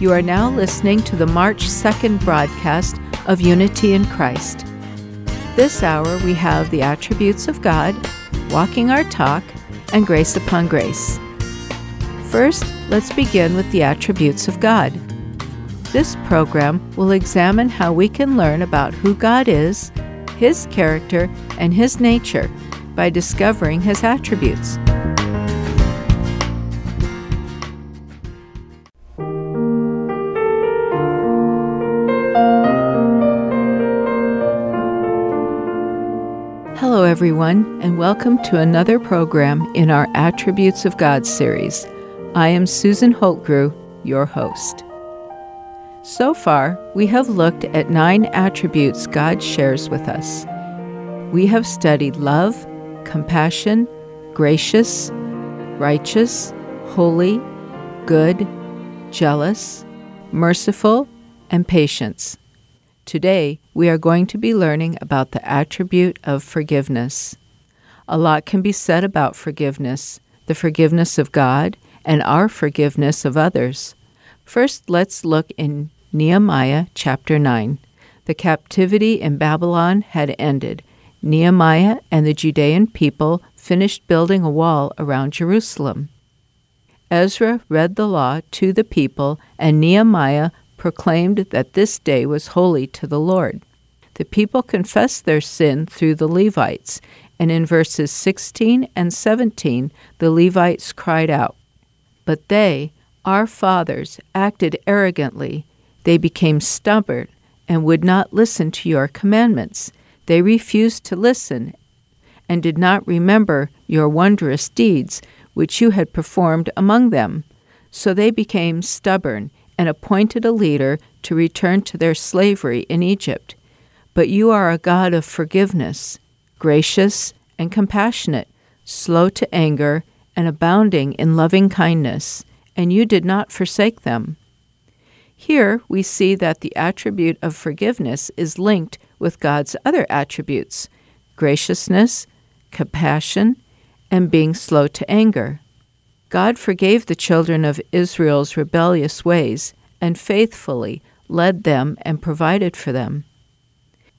You are now listening to the March 2nd broadcast of Unity in Christ. This hour we have the attributes of God, walking our talk, and grace upon grace. First, let's begin with the attributes of God. This program will examine how we can learn about who God is, His character, and His nature by discovering His attributes. Everyone, and welcome to another program in our Attributes of God series. I am Susan Holtgrew, your host. So far, we have looked at nine attributes God shares with us. We have studied love, compassion, gracious, righteous, holy, good, jealous, merciful, and patience. Today, we are going to be learning about the attribute of forgiveness. A lot can be said about forgiveness, the forgiveness of God, and our forgiveness of others. First, let's look in Nehemiah chapter 9. The captivity in Babylon had ended. Nehemiah and the Judean people finished building a wall around Jerusalem. Ezra read the law to the people, and Nehemiah proclaimed that this day was holy to the Lord. The people confessed their sin through the Levites, and in verses 16 and 17, the Levites cried out, But they, our fathers acted arrogantly. They became stubborn and would not listen to your commandments. They refused to listen and did not remember your wondrous deeds which you had performed among them. So they became stubborn and appointed a leader to return to their slavery in Egypt. But you are a God of forgiveness, gracious and compassionate, slow to anger, and abounding in loving kindness and you did not forsake them. Here we see that the attribute of forgiveness is linked with God's other attributes graciousness, compassion, and being slow to anger. God forgave the children of Israel's rebellious ways and faithfully led them and provided for them.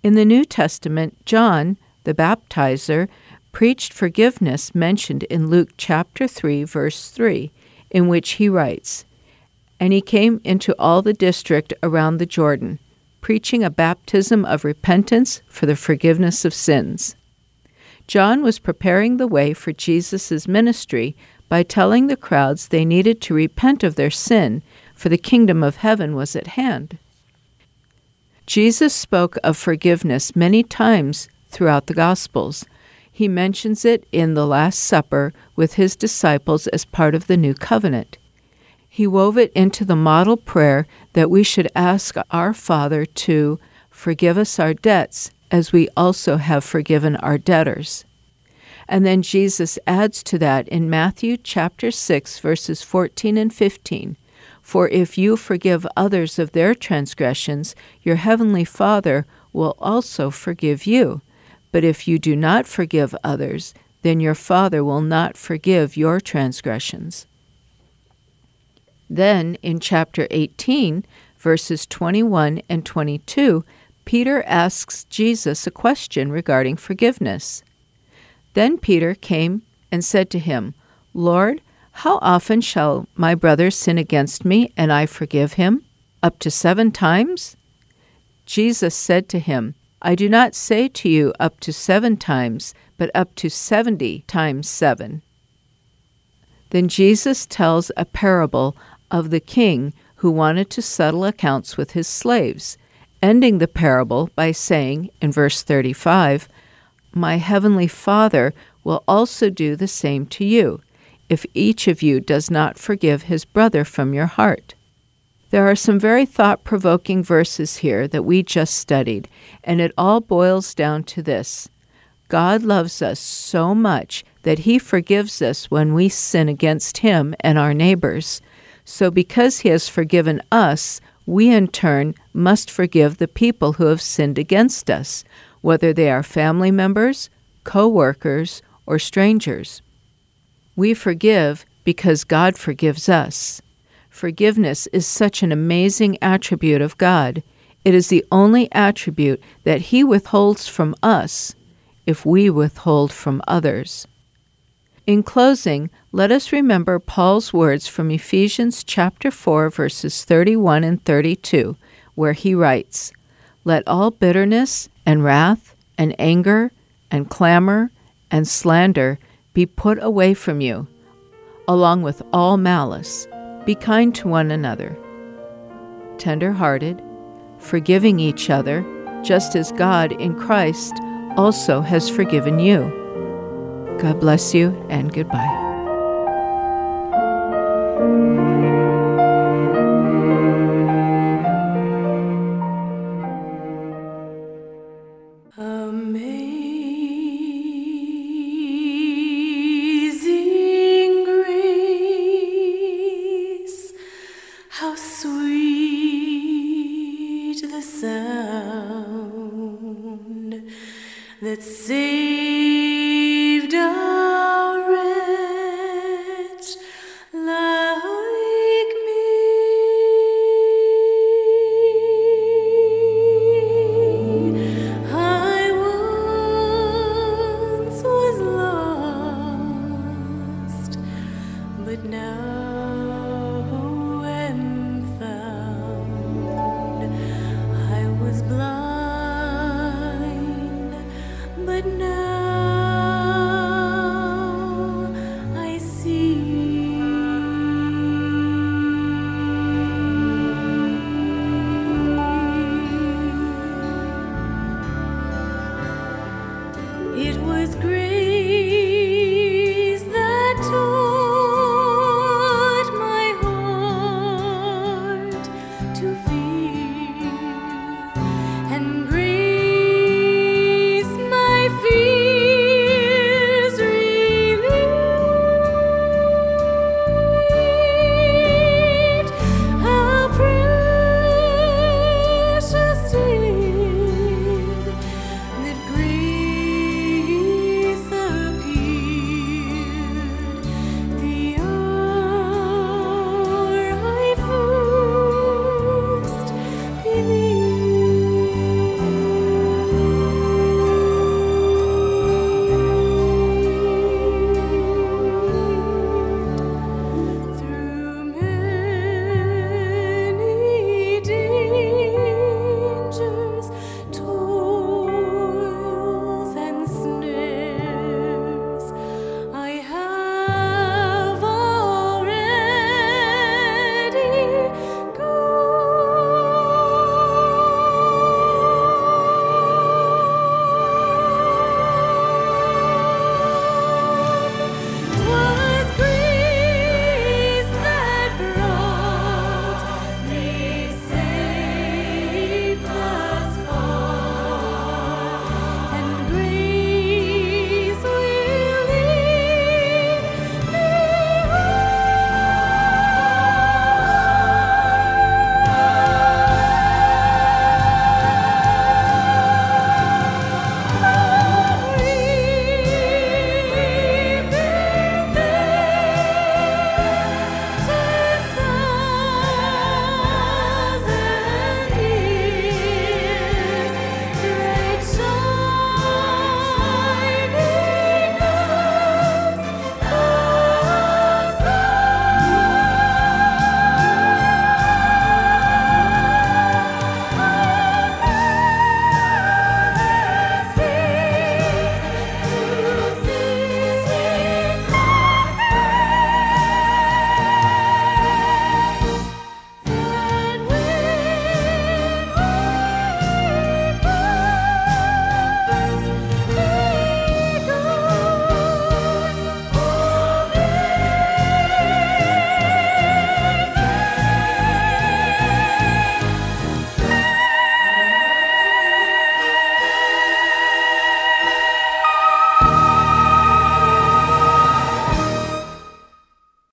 In the New Testament, John, the baptizer, preached forgiveness mentioned in Luke chapter 3 verse 3 in which he writes And he came into all the district around the Jordan, preaching a baptism of repentance for the forgiveness of sins. John was preparing the way for Jesus' ministry by telling the crowds they needed to repent of their sin, for the kingdom of heaven was at hand. Jesus spoke of forgiveness many times throughout the Gospels. He mentions it in the Last Supper with his disciples as part of the new covenant. He wove it into the model prayer that we should ask our Father to forgive us our debts as we also have forgiven our debtors. And then Jesus adds to that in Matthew chapter 6 verses 14 and 15. For if you forgive others of their transgressions, your heavenly Father will also forgive you. But if you do not forgive others, then your Father will not forgive your transgressions. Then, in chapter 18, verses 21 and 22, Peter asks Jesus a question regarding forgiveness. Then Peter came and said to him, Lord, how often shall my brother sin against me and I forgive him? Up to seven times? Jesus said to him, I do not say to you up to seven times, but up to seventy times seven. Then Jesus tells a parable of the king who wanted to settle accounts with his slaves, ending the parable by saying in verse 35, My heavenly Father will also do the same to you, if each of you does not forgive his brother from your heart. There are some very thought provoking verses here that we just studied, and it all boils down to this God loves us so much that He forgives us when we sin against Him and our neighbors. So, because He has forgiven us, we in turn must forgive the people who have sinned against us, whether they are family members, co workers, or strangers. We forgive because God forgives us. Forgiveness is such an amazing attribute of God. It is the only attribute that He withholds from us if we withhold from others. In closing, let us remember Paul's words from Ephesians chapter 4 verses 31 and 32, where he writes, "Let all bitterness and wrath and anger and clamor and slander be put away from you, along with all malice. Be kind to one another, tender-hearted, forgiving each other, just as God in Christ also has forgiven you." God bless you and goodbye.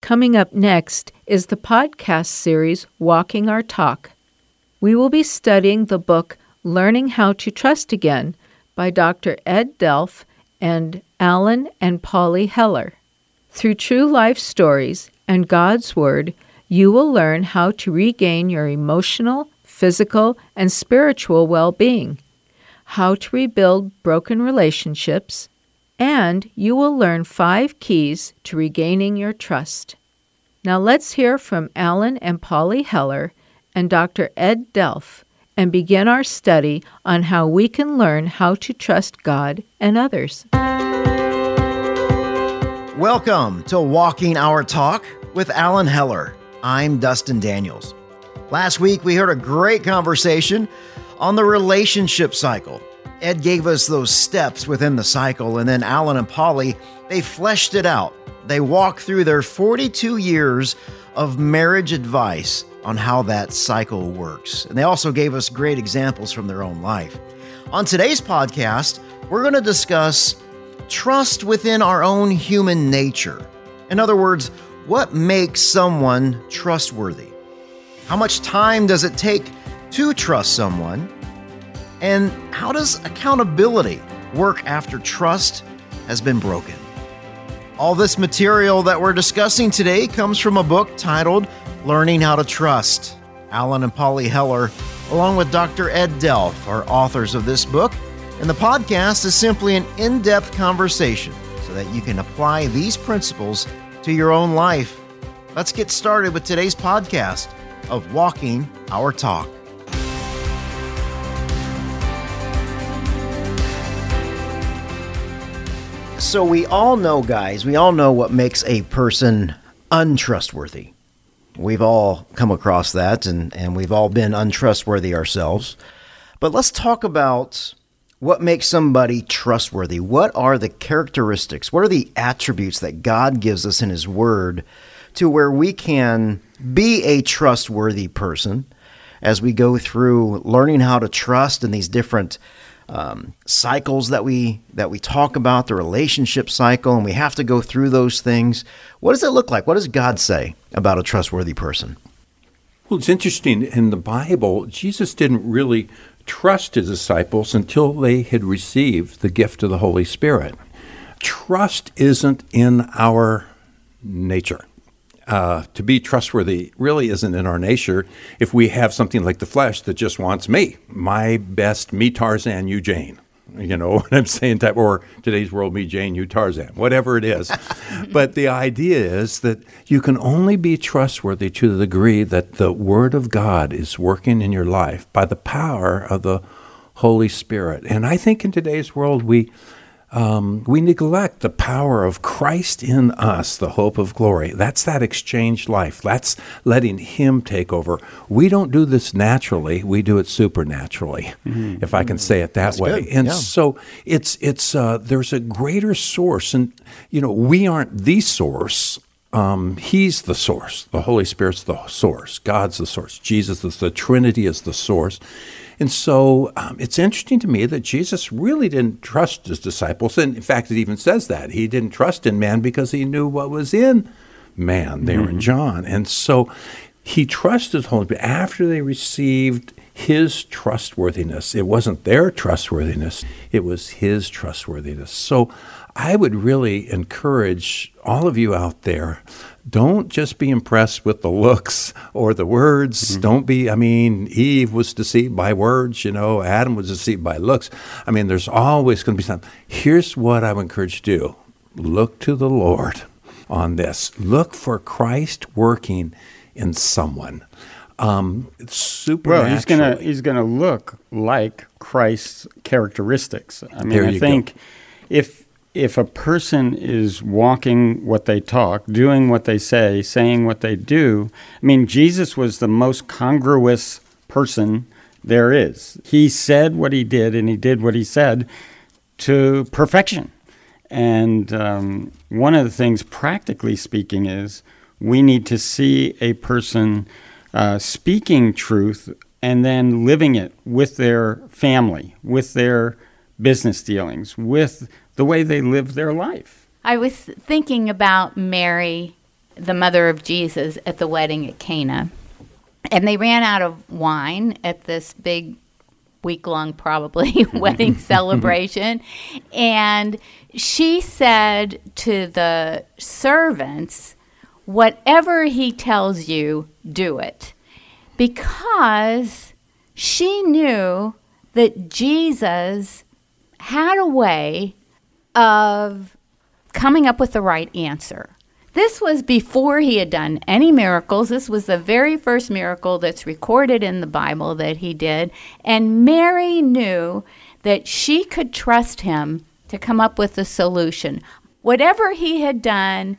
Coming up next is the podcast series Walking Our Talk. We will be studying the book Learning How to Trust Again by Dr. Ed Delph and Alan and Polly Heller. Through true life stories and God's Word, you will learn how to regain your emotional, physical, and spiritual well being, how to rebuild broken relationships, and you will learn five keys to regaining your trust. Now let's hear from Alan and Polly Heller and Dr. Ed Delph and begin our study on how we can learn how to trust God and others. Welcome to Walking Our Talk with Alan Heller. I'm Dustin Daniels. Last week, we heard a great conversation on the relationship cycle. Ed gave us those steps within the cycle, and then Alan and Polly, they fleshed it out. They walked through their 42 years of marriage advice on how that cycle works. And they also gave us great examples from their own life. On today's podcast, we're going to discuss trust within our own human nature. In other words, what makes someone trustworthy? How much time does it take to trust someone? And how does accountability work after trust has been broken? All this material that we're discussing today comes from a book titled Learning How to Trust. Alan and Polly Heller, along with Dr. Ed Delph, are authors of this book, and the podcast is simply an in depth conversation so that you can apply these principles to your own life. Let's get started with today's podcast of Walking Our Talk. So, we all know, guys, we all know what makes a person untrustworthy. We've all come across that and, and we've all been untrustworthy ourselves. But let's talk about what makes somebody trustworthy. What are the characteristics? What are the attributes that God gives us in His Word to where we can be a trustworthy person as we go through learning how to trust in these different um, cycles that we that we talk about, the relationship cycle, and we have to go through those things. What does it look like? What does God say about a trustworthy person? Well, it's interesting. In the Bible, Jesus didn't really trust his disciples until they had received the gift of the Holy Spirit. Trust isn't in our nature. Uh, to be trustworthy really isn't in our nature if we have something like the flesh that just wants me, my best, me Tarzan, you Jane. You know what I'm saying? Type or today's world, me Jane, you Tarzan, whatever it is. but the idea is that you can only be trustworthy to the degree that the Word of God is working in your life by the power of the Holy Spirit. And I think in today's world we um, we neglect the power of Christ in us, the hope of glory. That's that exchange life. That's letting Him take over. We don't do this naturally; we do it supernaturally, mm-hmm. if I can say it that That's way. good. And Yeah. so it's it's uh, there's a greater source, and you know we aren't the source. Um, he's the source. The Holy Spirit's the source. God's the source. Jesus is the Trinity is the source. And so um, it's interesting to me that Jesus really didn't trust his disciples. And in fact, it even says that. He didn't trust in man because he knew what was in man there in John. And so he trusted the Holy Spirit after they received his trustworthiness. It wasn't their trustworthiness, it was his trustworthiness. So I would really encourage all of you out there don't just be impressed with the looks or the words. Don't be, I mean, Eve was deceived by words, you know, Adam was deceived by looks. I mean, there's always going to be something. Here's what I would encourage you to do look to the Lord on this. Look for Christ working in someone. Um, Well, he's gonna he's gonna look like Christ's characteristics. I mean, I you go. think if if a person is walking what they talk, doing what they say, saying what they do, I mean, Jesus was the most congruous person there is. He said what he did, and he did what he said to perfection. And um, one of the things, practically speaking, is we need to see a person uh, speaking truth and then living it with their family, with their business dealings, with the way they live their life. I was thinking about Mary, the mother of Jesus, at the wedding at Cana. And they ran out of wine at this big week long, probably, wedding celebration. And she said to the servants, whatever he tells you, do it. Because she knew that Jesus had a way of coming up with the right answer. This was before he had done any miracles. This was the very first miracle that's recorded in the Bible that he did. And Mary knew that she could trust him to come up with a solution. Whatever he had done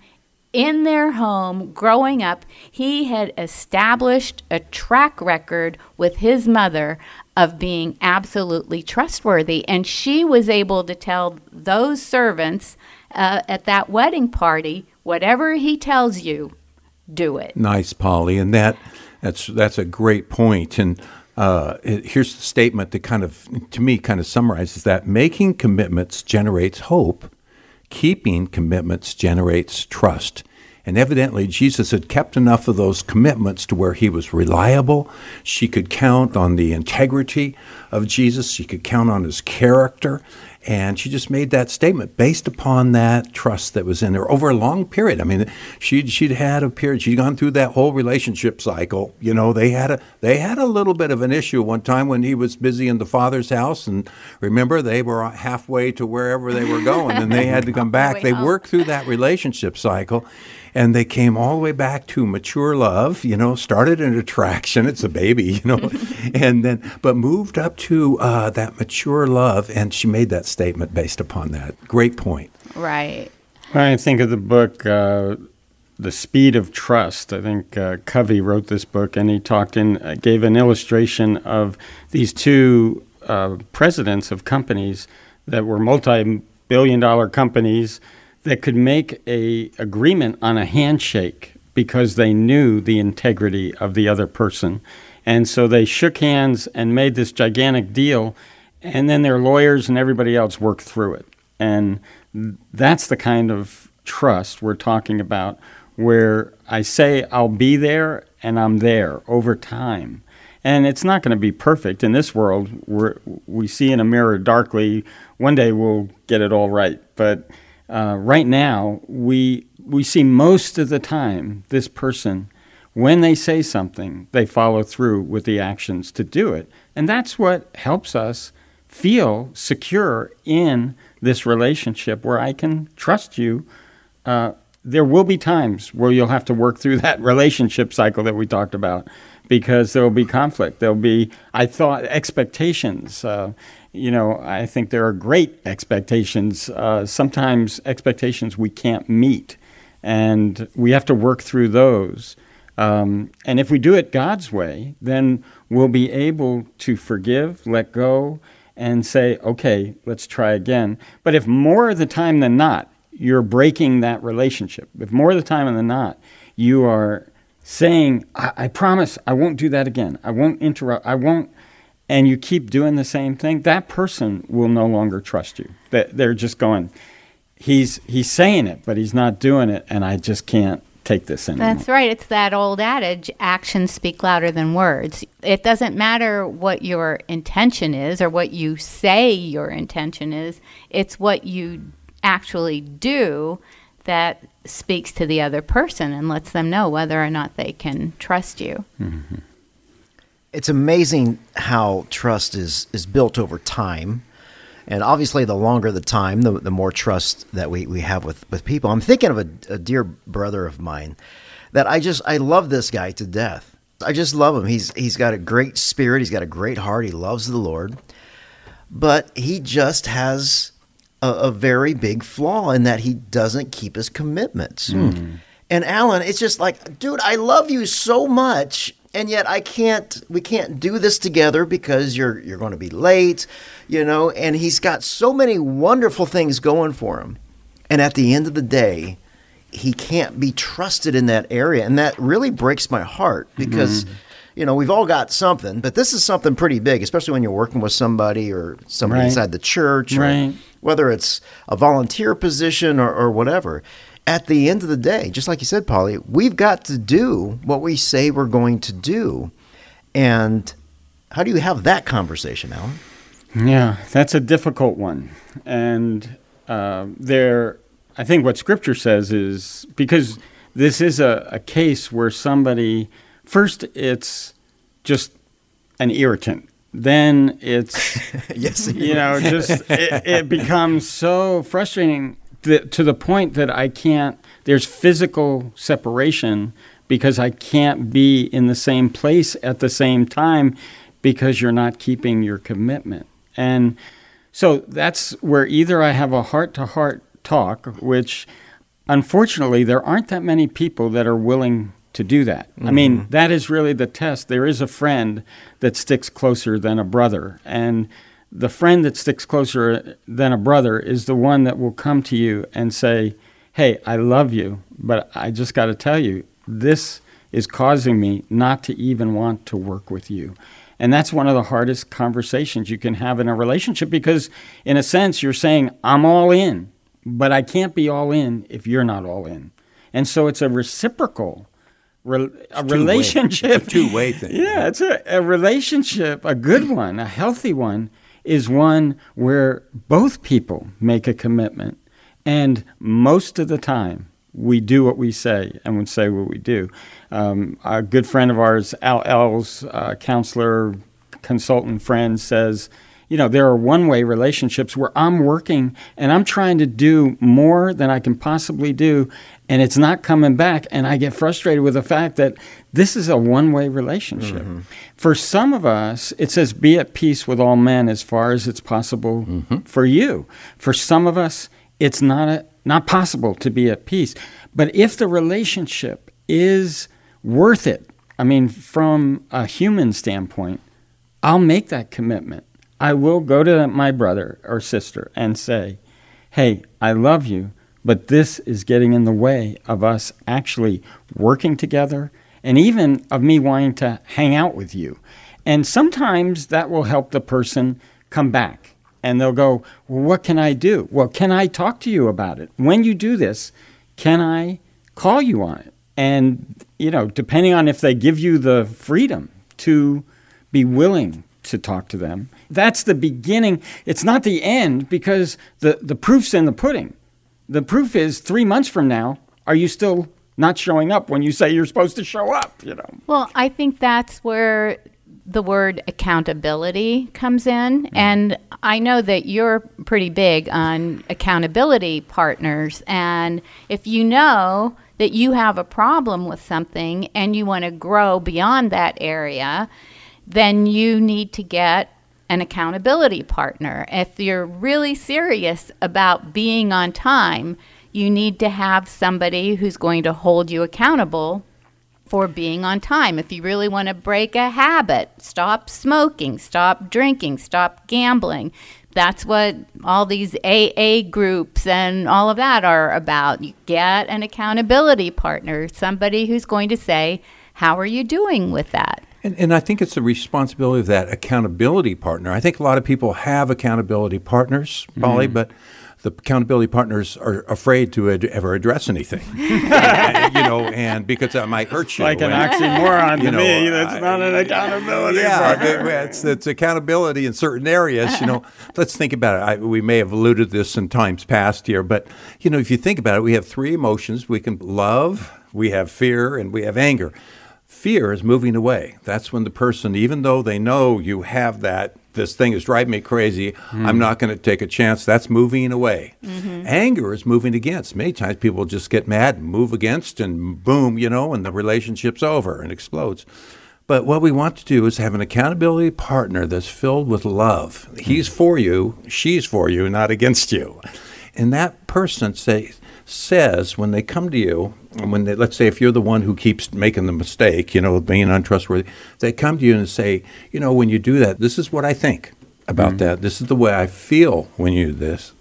in their home growing up, he had established a track record with his mother of being absolutely trustworthy. And she was able to tell those servants uh, at that wedding party whatever he tells you, do it. Nice, Polly, and that that's that's a great point. And uh, here's the statement that kind of, to me, kind of summarizes that: making commitments generates hope, keeping commitments generates trust. And evidently, Jesus had kept enough of those commitments to where he was reliable. She could count on the integrity of Jesus. She could count on his character. And she just made that statement based upon that trust that was in her over a long period. I mean, she'd she'd had a period. She'd gone through that whole relationship cycle. You know, they had a they had a little bit of an issue one time when he was busy in the father's house. And remember, they were halfway to wherever they were going, and they had to come back. way They home. worked through that relationship cycle. And they came all the way back to mature love, you know, started an attraction. It's a baby, you know, and then, but moved up to uh, that mature love. And she made that statement based upon that. Great point. Right. I think of the book, uh, The Speed of Trust. I think uh, Covey wrote this book, and he talked in, uh, gave an illustration of these two uh, presidents of companies that were multi-billion-dollar companies that could make a agreement on a handshake because they knew the integrity of the other person, and so they shook hands and made this gigantic deal, and then their lawyers and everybody else work through it, and that's the kind of trust we're talking about where I say I'll be there and I'm there over time. And it's not going to be perfect in this world. We're, we see in a mirror darkly. One day we'll get it all right. But uh, right now, we, we see most of the time this person, when they say something, they follow through with the actions to do it. And that's what helps us feel secure in this relationship where I can trust you. Uh, there will be times where you'll have to work through that relationship cycle that we talked about because there will be conflict. There'll be, I thought, expectations. Uh, you know, I think there are great expectations. Uh, sometimes expectations we can't meet, and we have to work through those. Um, and if we do it God's way, then we'll be able to forgive, let go, and say, okay, let's try again. But if more of the time than not, you're breaking that relationship, if more of the time than not, you are saying, I, I promise I won't do that again, I won't interrupt, I won't, and you keep doing the same thing, that person will no longer trust you. They're just going, he's, he's saying it, but he's not doing it, and I just can't take this anymore. That's right. It's that old adage actions speak louder than words. It doesn't matter what your intention is or what you say your intention is, it's what you actually do that speaks to the other person and lets them know whether or not they can trust you. Mm-hmm. It's amazing how trust is is built over time. And obviously, the longer the time, the, the more trust that we, we have with, with people. I'm thinking of a, a dear brother of mine that I just I love this guy to death. I just love him. He's he's got a great spirit. He's got a great heart. He loves the Lord, but he just has a, a very big flaw in that he doesn't keep his commitments. Hmm. And Alan, it's just like, dude, I love you so much, and yet I can't. We can't do this together because you're you're going to be late, you know. And he's got so many wonderful things going for him, and at the end of the day, he can't be trusted in that area, and that really breaks my heart mm-hmm. because. You know, we've all got something, but this is something pretty big, especially when you're working with somebody or somebody Right. inside the church, Right. whether it's a volunteer position or, or whatever. At the end of the day, just like you said, Polly, we've got to do what we say we're going to do. And how do you have that conversation, Alan? Yeah, that's a difficult one, and uh, there, I think what Scripture says is because this is a, a case where somebody first it's just an irritant. Then it's yes. you know, just it, it becomes so frustrating that, to the point that I can't. There's physical separation because I can't be in the same place at the same time because you're not keeping your commitment. And so that's where either I have a heart to heart talk, which unfortunately there aren't that many people that are willing to do that. I mm-hmm. mean, that is really the test. There is a friend that sticks closer than a brother. And the friend that sticks closer than a brother is the one that will come to you and say, Hey, I love you, but I just got to tell you, this is causing me not to even want to work with you. And that's one of the hardest conversations you can have in a relationship because, in a sense, you're saying, I'm all in, but I can't be all in if you're not all in. And so it's a reciprocal re- a two-way. relationship. It's a two-way thing. Yeah, it's a, a relationship, a good one, a healthy one, is one where both people make a commitment. And most of the time, we do what we say and we say what we do. Um, a good friend of ours, Al Els, uh, counselor, consultant friend, says, you know, there are one way relationships where I'm working and I'm trying to do more than I can possibly do, and it's not coming back. And I get frustrated with the fact that this is a one way relationship. Mm-hmm. For some of us, it says, be at peace with all men as far as it's possible mm-hmm. for you. For some of us, it's not, a, not possible to be at peace. But if the relationship is worth it, I mean, from a human standpoint, I'll make that commitment. I will go to my brother or sister and say, hey, I love you, but this is getting in the way of us actually working together and even of me wanting to hang out with you. And sometimes that will help the person come back and they'll go, well, what can I do? Well, can I talk to you about it? When you do this, can I call you on it? And, you know, depending on if they give you the freedom to be willing to talk to them, that's the beginning. It's not the end because the, the proof's in the pudding. The proof is three months from now, are you still not showing up when you say you're supposed to show up? You know. Well, I think that's where the word accountability comes in. Mm-hmm. And I know that you're pretty big on accountability partners. And if you know that you have a problem with something and you want to grow beyond that area, then you need to get an accountability partner. If you're really serious about being on time, you need to have somebody who's going to hold you accountable for being on time. If you really want to break a habit, stop smoking, stop drinking, stop gambling. That's what all these AA groups and all of that are about. You get an accountability partner, somebody who's going to say, How are you doing with that? And, and I think it's the responsibility of that accountability partner. I think a lot of people have accountability partners, Polly, but the accountability partners are afraid to ad- ever address anything. Uh, you know, and because that might hurt you. Like an and- oxymoron to you know, me. That's I- not an accountability yeah, partner. it's, it's accountability in certain areas. You know, let's think about it. I, we may have alluded to this in times past here, but you know, if you think about it, we have three emotions. We can love, we have fear, and we have anger. Fear is moving away. That's when the person, even though they know you have that, this thing is driving me crazy. I'm hmm. not going to take a chance. That's moving away. Mm-hmm. Anger is moving against. Many times people just get mad and move against, and boom, you know, and the relationship's over and explodes. But what we want to do is have an accountability partner that's filled with love. He's hmm. for you, she's for you, not against you. And that person say, says when they come to you, when they, let's say if you're the one who keeps making the mistake, you know, being untrustworthy, they come to you and say, you know, when you do that, this is what I think about mm-hmm. that. This is the way I feel when you do this.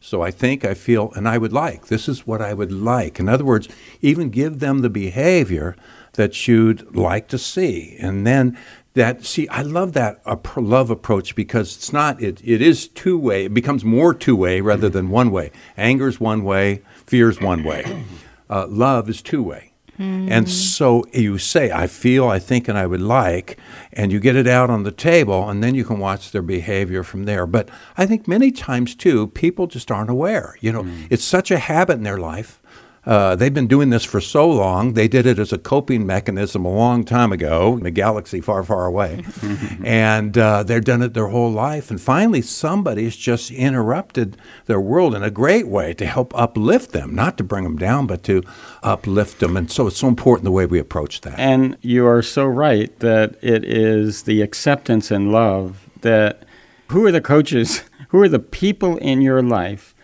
So I think, I feel, and I would like. This is what I would like. In other words, even give them the behavior that you'd like to see. And then that, see, I love that love approach because it's not, it, it is two way. It becomes more two way rather mm-hmm. than one way. Anger's one way, fear's one way. Uh, love is two way. And so you say, I feel, I think, and I would like, and you get it out on the table, and then you can watch their behavior from there. But I think many times, too, people just aren't aware. You know, it's such a habit in their life. Uh, they've been doing this for so long. They did it as a coping mechanism a long time ago in a galaxy far, far away. and uh, they've done it their whole life. And finally, somebody's just interrupted their world in a great way to help uplift them, not to bring them down, but to uplift them. And so it's so important the way we approach that. And you are so right that it is the acceptance and love that who are the coaches, who are the people in your life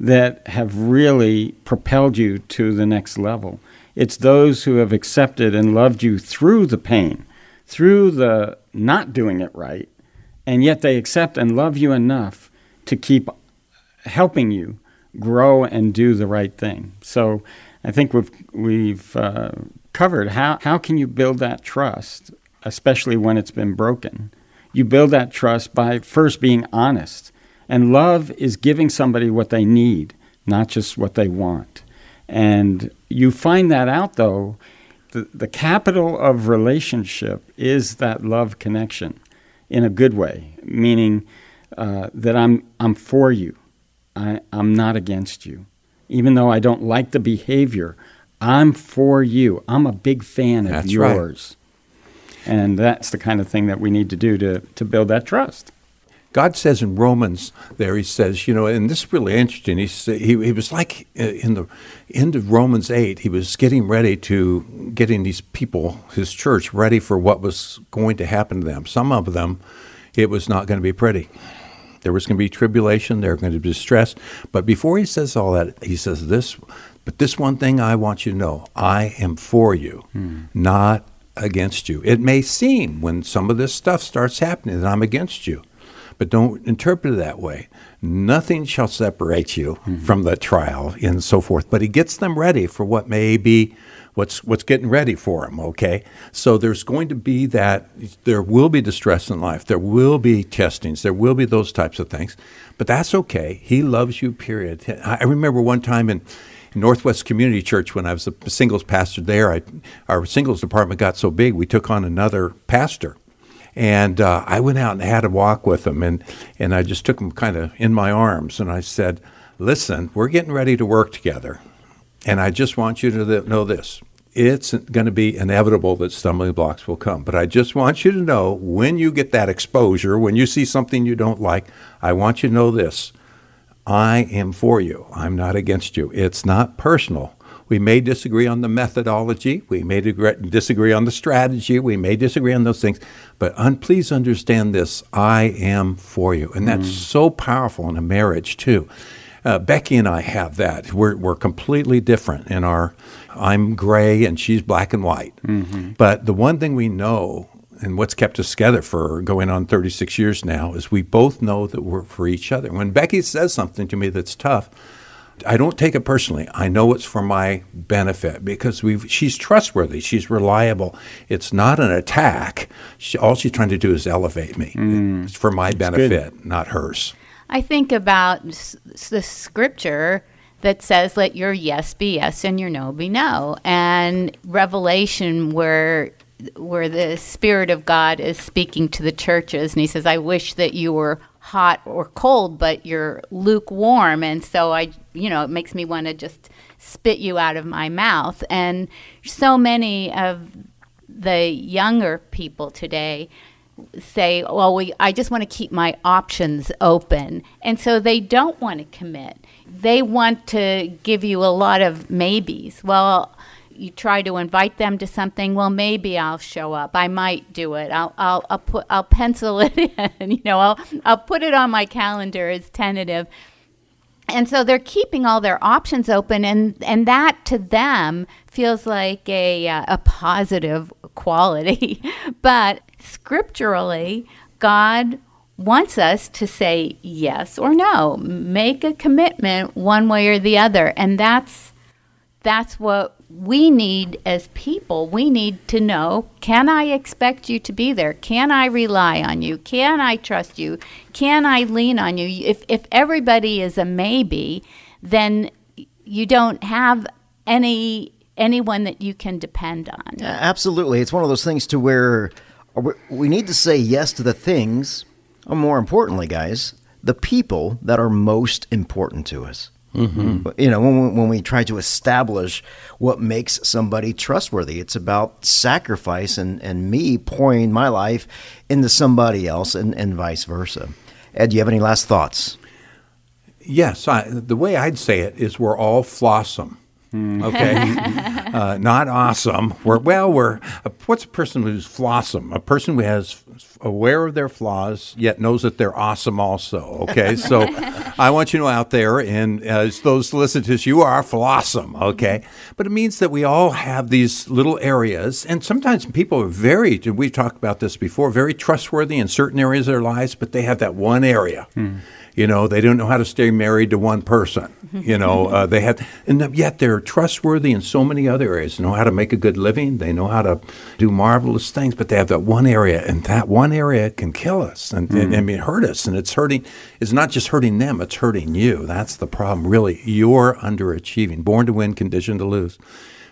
that have really propelled you to the next level? It's those who have accepted and loved you through the pain, through the not doing it right, and yet they accept and love you enough to keep helping you grow and do the right thing. So I think we've we've uh, covered how how can you build that trust, especially when it's been broken. You build that trust by first being honest, and love is giving somebody what they need, not just what they want. And you find that out though. The, the capital of relationship is that love connection in a good way, meaning uh, that I'm, I'm for you. I, I'm not against you. Even though I don't like the behavior, I'm for you. I'm a big fan of That's right. yours. And that's the kind of thing that we need to do to, to build that trust. God says in Romans there, he says, you know, and this is really interesting. He, he, he was like uh, in the end of Romans 8, he was getting ready to, getting these people, his church, ready for what was going to happen to them. Some of them, it was not going to be pretty. There was going to be tribulation, they were going to be distress. But before he says all that, he says this, but this one thing I want you to know I am for you, not against you. It may seem when some of this stuff starts happening that I'm against you but don't interpret it that way. Nothing shall separate you mm-hmm. from the trial and so forth. But he gets them ready for what may be what's what's getting ready for them. Okay, so there's going to be that. There will be distress in life. There will be testings. There will be those types of things. But that's okay. He loves you. Period. I I remember one time in. Northwest Community Church, when I was a singles pastor there, I, our singles department got so big, we took on another pastor. And uh, I went out and had a walk with him, and, and I just took him kind of in my arms, and I said, Listen, we're getting ready to work together, and I just want you to know this. It's going to be inevitable that stumbling blocks will come. But I just want you to know when you get that exposure, when you see something you don't like, I want you to know this. I am for you. I'm not against you. It's not personal. We may disagree on the methodology. We may disagree on the strategy. We may disagree on those things. But un- please understand this I am for you. And that's so powerful in a marriage, too. Uh, Becky and I have that. We're, we're completely different in our, I'm gray and she's black and white. But the one thing we know and what's kept us together for going on 36 years now is we both know that we're for each other. When Becky says something to me that's tough, I don't take it personally. I know it's for my benefit because we've, she's trustworthy. She's reliable. It's not an attack. She, all she's trying to do is elevate me. Mm. It's for my benefit, not hers. I think about s- s- the scripture that says, let your yes be yes and your no be no. And Revelation, where where the Spirit of God is speaking to the churches, and he says, I wish that you were hot or cold, but you're lukewarm. And so I, you know, it makes me want to just spit you out of my mouth. And so many of the younger people today say, well, we, I just want to keep my options open. And so they don't want to commit. They want to give you a lot of maybes. Well, you try to invite them to something. Well, maybe I'll show up. I might do it. I'll, I'll, I'll put, I'll pencil it in. You know, I'll, I'll put it on my calendar as tentative. And so they're keeping all their options open, and, and that to them feels like a, uh, a positive quality. but scripturally, God wants us to say yes or no, make a commitment one way or the other. And that's, that's what we need as people. We need to know can I expect you to be there? Can I rely on you? Can I trust you? Can I lean on you? If, if everybody is a maybe, then you don't have any anyone that you can depend on. Yeah, absolutely. It's one of those things to where uh, we- we need to say yes to the things, or more importantly, guys, the people that are most important to us. Mm-hmm. You know, when we, when we try to establish what makes somebody trustworthy, it's about sacrifice and, and me pouring my life into somebody else and, and vice versa. Ed, do you have any last thoughts? Yes, I, the way I'd say it is we're all flossom. Mm, okay, uh, not awesome. We're well. We're what's a person who's flawsome? A person who has aware of their flaws yet knows that they're awesome also. Okay, so I want you to know out there, and as those listen to this, you are flawsome. Okay, mm-hmm. but it means that we all have these little areas, and sometimes people are very. We've talked about this before. Very trustworthy in certain areas of their lives, but they have that one area. Hmm. You know, they don't know how to stay married to one person. You know, uh, they have, and yet they're trustworthy in so many other areas. They know how to make a good living. They know how to do marvelous things, but they have that one area, and that one area can kill us and, and I mean hurt us. And it's hurting. It's not just hurting them; it's hurting you. That's the problem. Really, you're underachieving, born to win, conditioned to lose.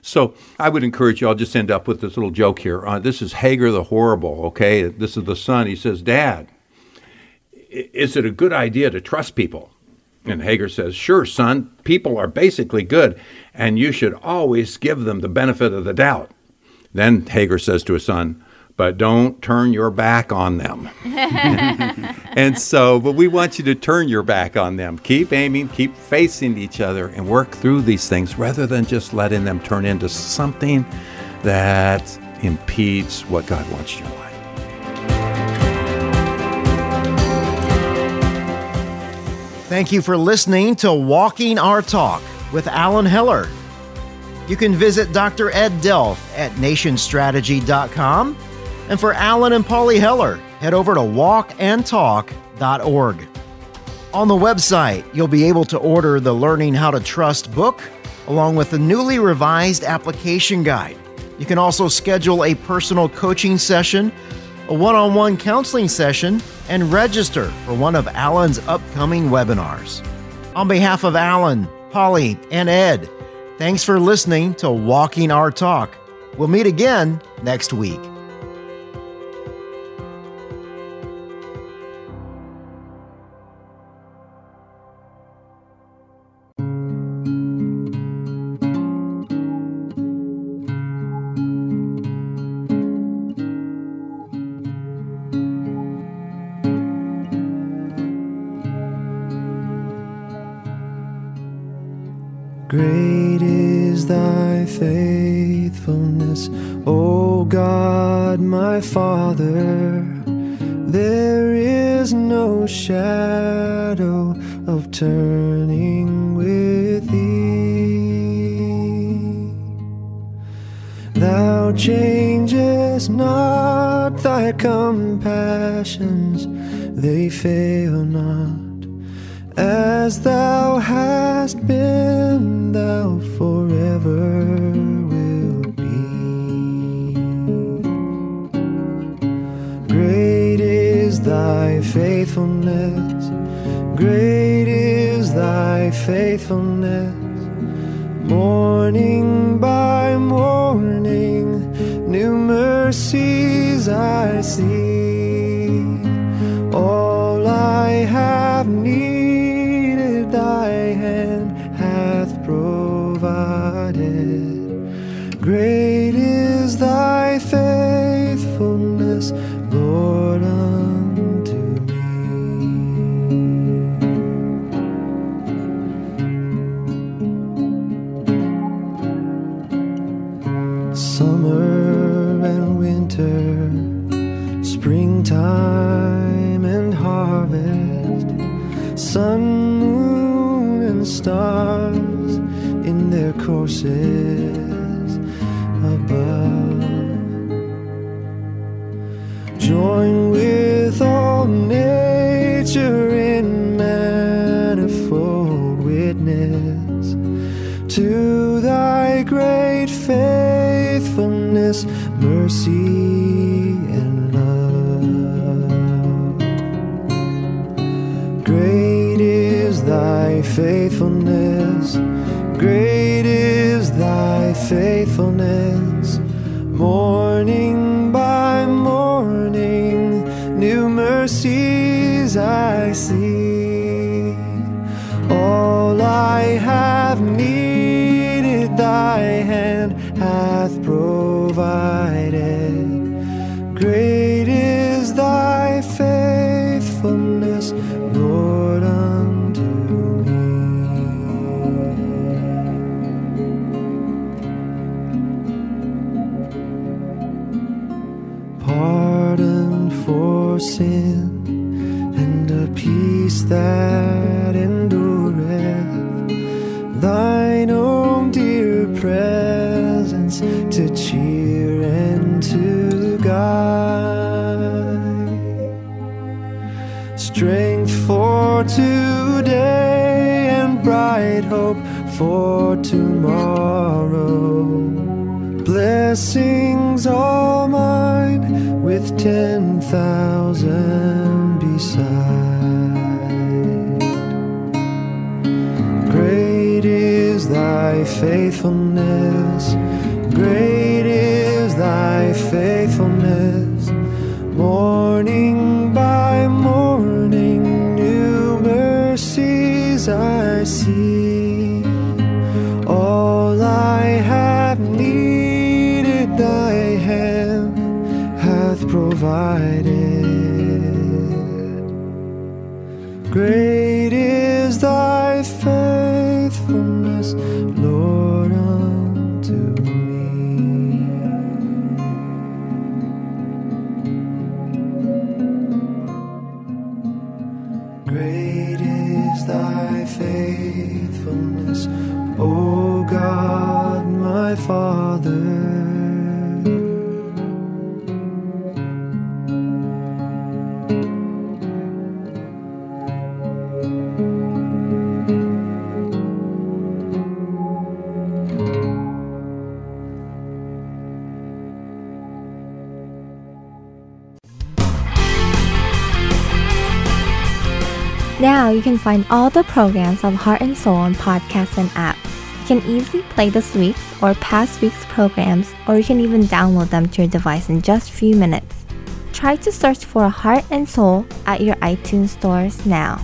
So I would encourage you. I'll just end up with this little joke here. Uh, this is Hagar the horrible. Okay, this is the son. He says, "Dad." "I- is it a good idea to trust people? And Hagar says, Sure, son, people are basically good, and you should always give them the benefit of the doubt. Then Hagar says to his son, But don't turn your back on them. and so, but we want you to turn your back on them. Keep aiming, keep facing each other, and work through these things rather than just letting them turn into something that impedes what God wants in your life. Thank you for listening to Walking Our Talk with Alan Heller. You can visit Dr. Ed Delph at nationstrategy.com. And for Alan and Polly Heller, head over to walkandtalk.org. On the website, you'll be able to order the Learning How to Trust book along with the newly revised application guide. You can also schedule a personal coaching session, a one on one counseling session, and register for one of Alan's upcoming webinars. On behalf of Alan, Holly, and Ed, thanks for listening to Walking Our Talk. We'll meet again next week. To thy great faithfulness, mercy, and love. Great is thy faithfulness, great is thy faithfulness. For tomorrow. Blessings all mine with ten thousand beside. Great is thy faithfulness, great is thy faithfulness. Morning Great is thy faithfulness, Lord, unto me. Great is thy faithfulness, O God, my Father. Can find all the programs of Heart and Soul on podcast and app. You can easily play this week's or past week's programs, or you can even download them to your device in just few minutes. Try to search for Heart and Soul at your iTunes stores now.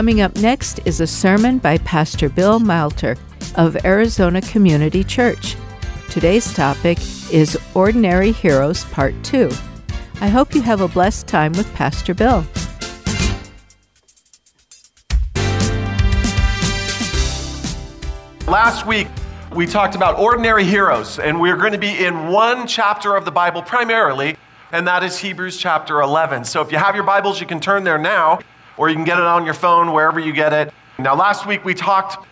Coming up next is a sermon by Pastor Bill Malter of Arizona Community Church. Today's topic is Ordinary Heroes Part 2. I hope you have a blessed time with Pastor Bill. Last week, we talked about ordinary heroes, and we're going to be in one chapter of the Bible primarily, and that is Hebrews chapter 11. So if you have your Bibles, you can turn there now, or you can get it on your phone, wherever you get it. Now, last week, we talked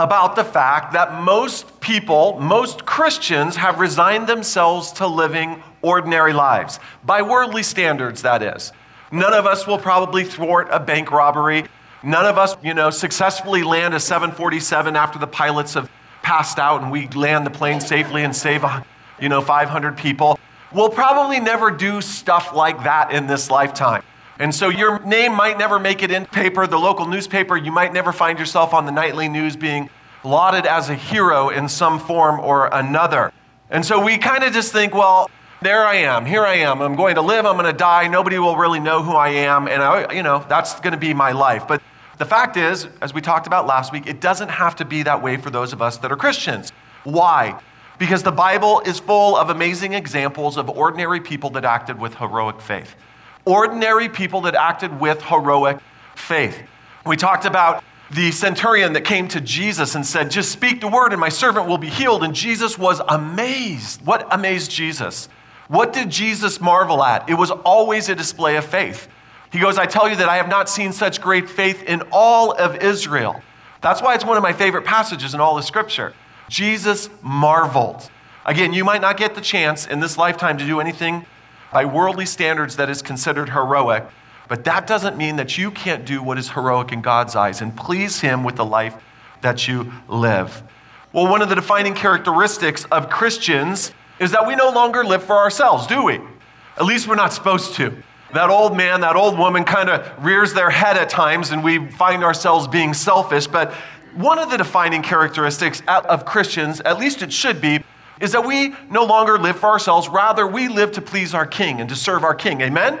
about the fact that most people, most Christians, have resigned themselves to living ordinary lives, by worldly standards, that is. None of us will probably thwart a bank robbery. None of us, you know, successfully land a 747 after the pilots have passed out and we land the plane safely and save, you know, 500 people. We'll probably never do stuff like that in this lifetime. And so your name might never make it in paper, the local newspaper. You might never find yourself on the nightly news being lauded as a hero in some form or another. And so we kind of just think, well, there I am. Here I am. I'm going to live. I'm going to die. Nobody will really know who I am. And, I, you know, that's going to be my life. But the fact is, as we talked about last week, it doesn't have to be that way for those of us that are Christians. Why? Because the Bible is full of amazing examples of ordinary people that acted with heroic faith. Ordinary people that acted with heroic faith. We talked about the centurion that came to Jesus and said, Just speak the word and my servant will be healed. And Jesus was amazed. What amazed Jesus? What did Jesus marvel at? It was always a display of faith. He goes, I tell you that I have not seen such great faith in all of Israel. That's why it's one of my favorite passages in all the Scripture. Jesus marveled. Again, you might not get the chance in this lifetime to do anything by worldly standards that is considered heroic, but that doesn't mean that you can't do what is heroic in God's eyes and please Him with the life that you live. Well, one of the defining characteristics of Christians is that we no longer live for ourselves, do we? At least we're not supposed to. That old man, that old woman kind of rears their head at times, and we find ourselves being selfish. But one of the defining characteristics of Christians, at least it should be, is that we no longer live for ourselves. Rather, we live to please our King and to serve our King. Amen?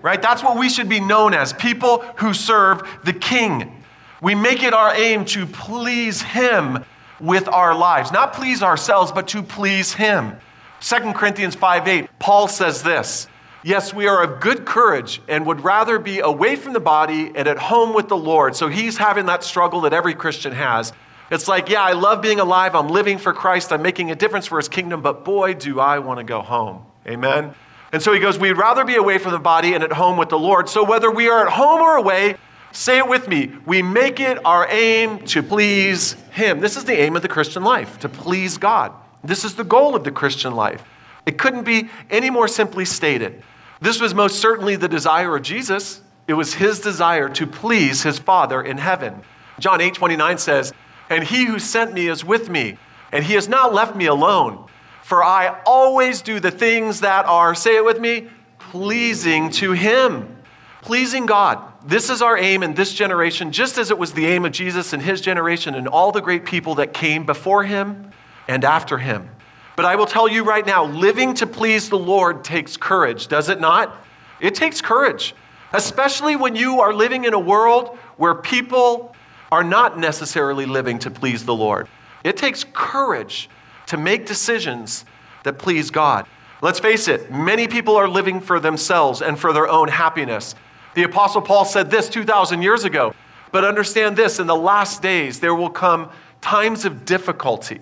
Right? That's what we should be known as people who serve the King. We make it our aim to please Him with our lives, not please ourselves, but to please Him. 2 Corinthians 5 8, Paul says this Yes, we are of good courage and would rather be away from the body and at home with the Lord. So he's having that struggle that every Christian has. It's like, yeah, I love being alive. I'm living for Christ. I'm making a difference for his kingdom, but boy, do I want to go home. Amen. And so he goes, We'd rather be away from the body and at home with the Lord. So whether we are at home or away, say it with me, we make it our aim to please him. This is the aim of the Christian life, to please God. This is the goal of the Christian life. It couldn't be any more simply stated. This was most certainly the desire of Jesus. It was his desire to please his Father in heaven. John 8 29 says, And he who sent me is with me, and he has not left me alone. For I always do the things that are, say it with me, pleasing to him. Pleasing God. This is our aim in this generation, just as it was the aim of Jesus in his generation and all the great people that came before him and after him. But I will tell you right now living to please the Lord takes courage, does it not? It takes courage, especially when you are living in a world where people are not necessarily living to please the Lord. It takes courage to make decisions that please God. Let's face it, many people are living for themselves and for their own happiness. The Apostle Paul said this 2,000 years ago. But understand this in the last days, there will come times of difficulty.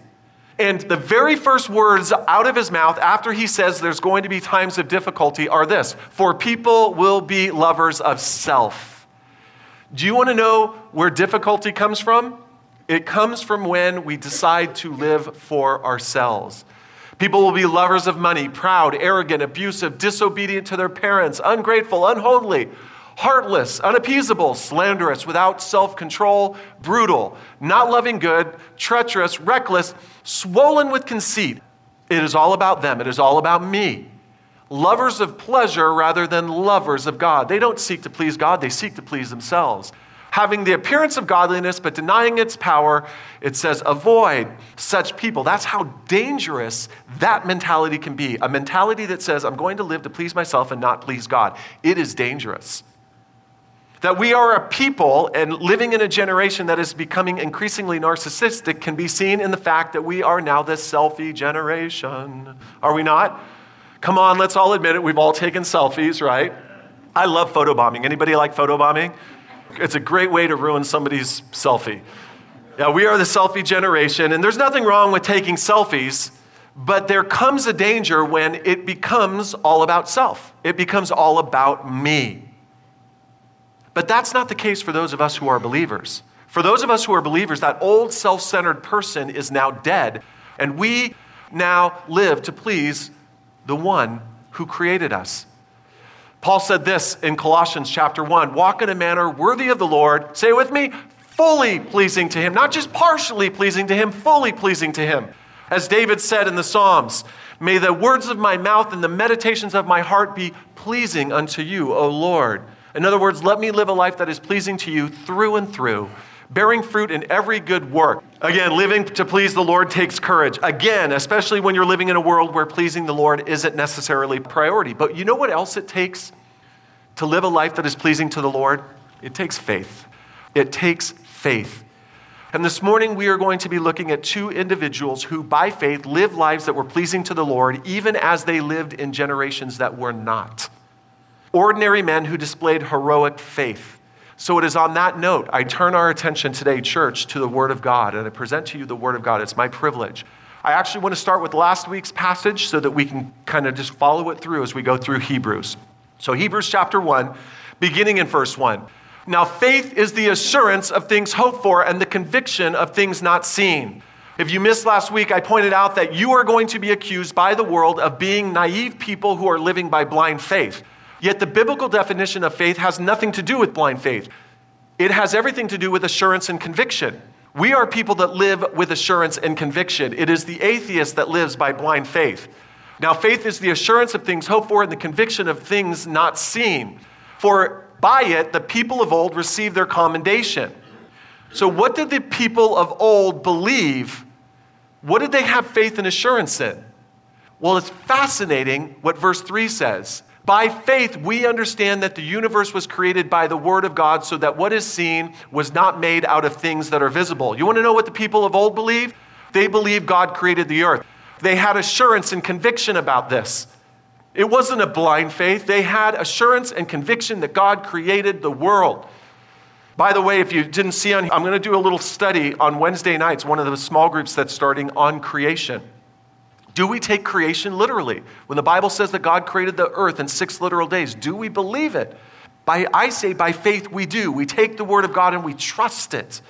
And the very first words out of his mouth after he says there's going to be times of difficulty are this For people will be lovers of self. Do you want to know where difficulty comes from? It comes from when we decide to live for ourselves. People will be lovers of money, proud, arrogant, abusive, disobedient to their parents, ungrateful, unholy, heartless, unappeasable, slanderous, without self control, brutal, not loving good, treacherous, reckless, swollen with conceit. It is all about them, it is all about me. Lovers of pleasure rather than lovers of God. They don't seek to please God, they seek to please themselves. Having the appearance of godliness but denying its power, it says, avoid such people. That's how dangerous that mentality can be. A mentality that says, I'm going to live to please myself and not please God. It is dangerous. That we are a people and living in a generation that is becoming increasingly narcissistic can be seen in the fact that we are now the selfie generation. Are we not? Come on, let's all admit it. We've all taken selfies, right? I love photobombing. Anybody like photobombing? It's a great way to ruin somebody's selfie. Yeah, we are the selfie generation, and there's nothing wrong with taking selfies, but there comes a danger when it becomes all about self. It becomes all about me. But that's not the case for those of us who are believers. For those of us who are believers, that old self centered person is now dead, and we now live to please the one who created us. Paul said this in Colossians chapter 1 walk in a manner worthy of the Lord. Say it with me fully pleasing to him, not just partially pleasing to him, fully pleasing to him. As David said in the Psalms, may the words of my mouth and the meditations of my heart be pleasing unto you, O Lord. In other words, let me live a life that is pleasing to you through and through, bearing fruit in every good work. Again, living to please the Lord takes courage. Again, especially when you're living in a world where pleasing the Lord isn't necessarily priority. But you know what else it takes to live a life that is pleasing to the Lord? It takes faith. It takes faith. And this morning we are going to be looking at two individuals who, by faith, lived lives that were pleasing to the Lord, even as they lived in generations that were not ordinary men who displayed heroic faith. So it is on that note I turn our attention today, church, to the Word of God, and I present to you the Word of God. It's my privilege. I actually want to start with last week's passage so that we can kind of just follow it through as we go through Hebrews. So, Hebrews chapter 1, beginning in verse 1. Now, faith is the assurance of things hoped for and the conviction of things not seen. If you missed last week, I pointed out that you are going to be accused by the world of being naive people who are living by blind faith. Yet the biblical definition of faith has nothing to do with blind faith. It has everything to do with assurance and conviction. We are people that live with assurance and conviction. It is the atheist that lives by blind faith. Now, faith is the assurance of things hoped for and the conviction of things not seen. For by it, the people of old received their commendation. So, what did the people of old believe? What did they have faith and assurance in? Well, it's fascinating what verse 3 says. By faith, we understand that the universe was created by the Word of God, so that what is seen was not made out of things that are visible. You want to know what the people of old believe? They believe God created the earth. They had assurance and conviction about this. It wasn't a blind faith, they had assurance and conviction that God created the world. By the way, if you didn't see on, I'm going to do a little study on Wednesday nights, one of the small groups that's starting on creation. Do we take creation literally? When the Bible says that God created the earth in six literal days, do we believe it? By, I say by faith we do. We take the word of God and we trust it.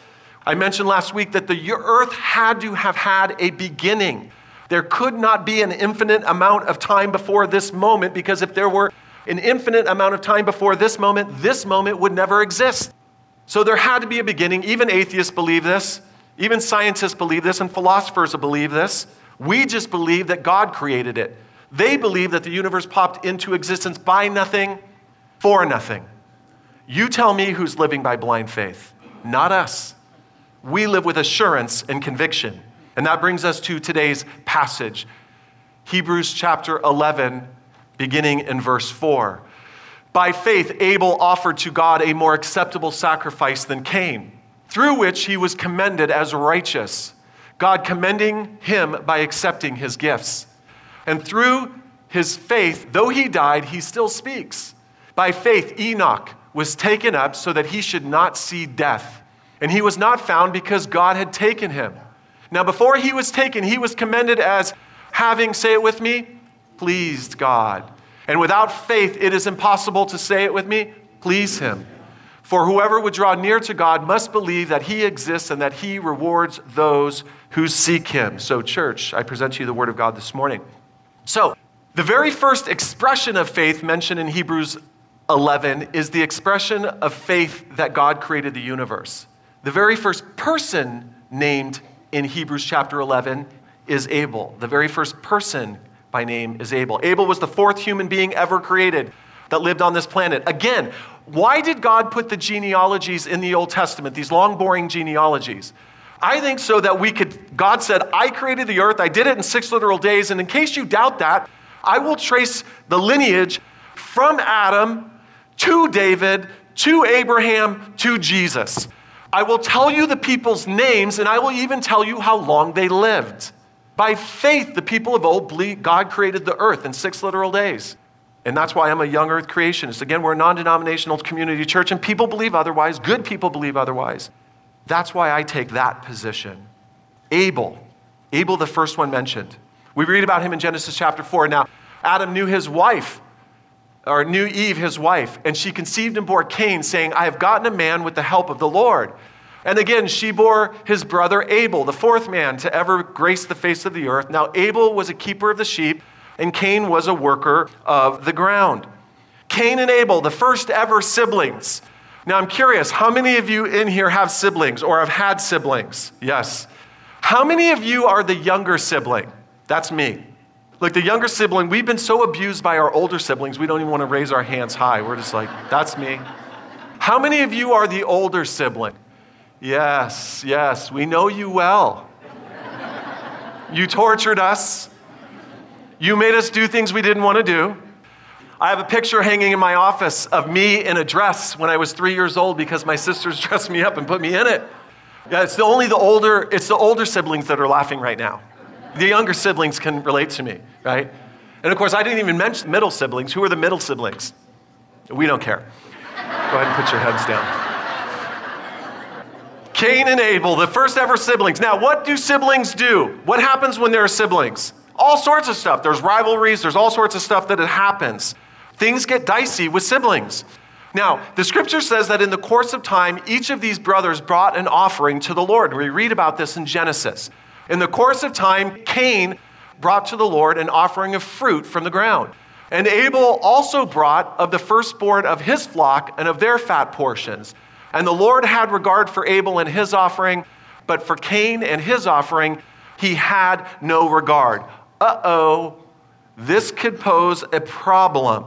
I mentioned last week that the earth had to have had a beginning. There could not be an infinite amount of time before this moment because if there were an infinite amount of time before this moment, this moment would never exist. So there had to be a beginning. Even atheists believe this. Even scientists believe this, and philosophers believe this. We just believe that God created it. They believe that the universe popped into existence by nothing, for nothing. You tell me who's living by blind faith, not us. We live with assurance and conviction. And that brings us to today's passage Hebrews chapter 11, beginning in verse 4. By faith, Abel offered to God a more acceptable sacrifice than Cain, through which he was commended as righteous, God commending him by accepting his gifts. And through his faith, though he died, he still speaks. By faith, Enoch was taken up so that he should not see death. And he was not found because God had taken him. Now, before he was taken, he was commended as having, say it with me, pleased God. And without faith, it is impossible to say it with me, please him. For whoever would draw near to God must believe that he exists and that he rewards those who seek him. So, church, I present to you the word of God this morning. So, the very first expression of faith mentioned in Hebrews 11 is the expression of faith that God created the universe. The very first person named in Hebrews chapter 11 is Abel. The very first person by name is Abel. Abel was the fourth human being ever created that lived on this planet. Again, why did God put the genealogies in the Old Testament, these long, boring genealogies? I think so that we could, God said, I created the earth, I did it in six literal days, and in case you doubt that, I will trace the lineage from Adam to David to Abraham to Jesus. I will tell you the people's names, and I will even tell you how long they lived. By faith, the people of old believed God created the earth in six literal days. And that's why I'm a young earth creationist. Again, we're a non denominational community church, and people believe otherwise. Good people believe otherwise. That's why I take that position. Abel, Abel, the first one mentioned. We read about him in Genesis chapter 4. Now, Adam knew his wife, or knew Eve, his wife, and she conceived and bore Cain, saying, I have gotten a man with the help of the Lord. And again, she bore his brother Abel, the fourth man to ever grace the face of the earth. Now, Abel was a keeper of the sheep, and Cain was a worker of the ground. Cain and Abel, the first ever siblings. Now, I'm curious, how many of you in here have siblings or have had siblings? Yes. How many of you are the younger sibling? That's me. Like the younger sibling, we've been so abused by our older siblings, we don't even want to raise our hands high. We're just like, that's me. How many of you are the older sibling? Yes, yes, we know you well. You tortured us. You made us do things we didn't want to do. I have a picture hanging in my office of me in a dress when I was three years old because my sisters dressed me up and put me in it. Yeah, it's the only the older, it's the older siblings that are laughing right now. The younger siblings can relate to me, right? And of course, I didn't even mention middle siblings. Who are the middle siblings? We don't care. Go ahead and put your heads down. Cain and Abel, the first ever siblings. Now, what do siblings do? What happens when there are siblings? All sorts of stuff. There's rivalries, there's all sorts of stuff that it happens. Things get dicey with siblings. Now, the scripture says that in the course of time, each of these brothers brought an offering to the Lord. We read about this in Genesis. In the course of time, Cain brought to the Lord an offering of fruit from the ground. And Abel also brought of the firstborn of his flock and of their fat portions. And the Lord had regard for Abel and his offering, but for Cain and his offering, he had no regard. Uh oh, this could pose a problem.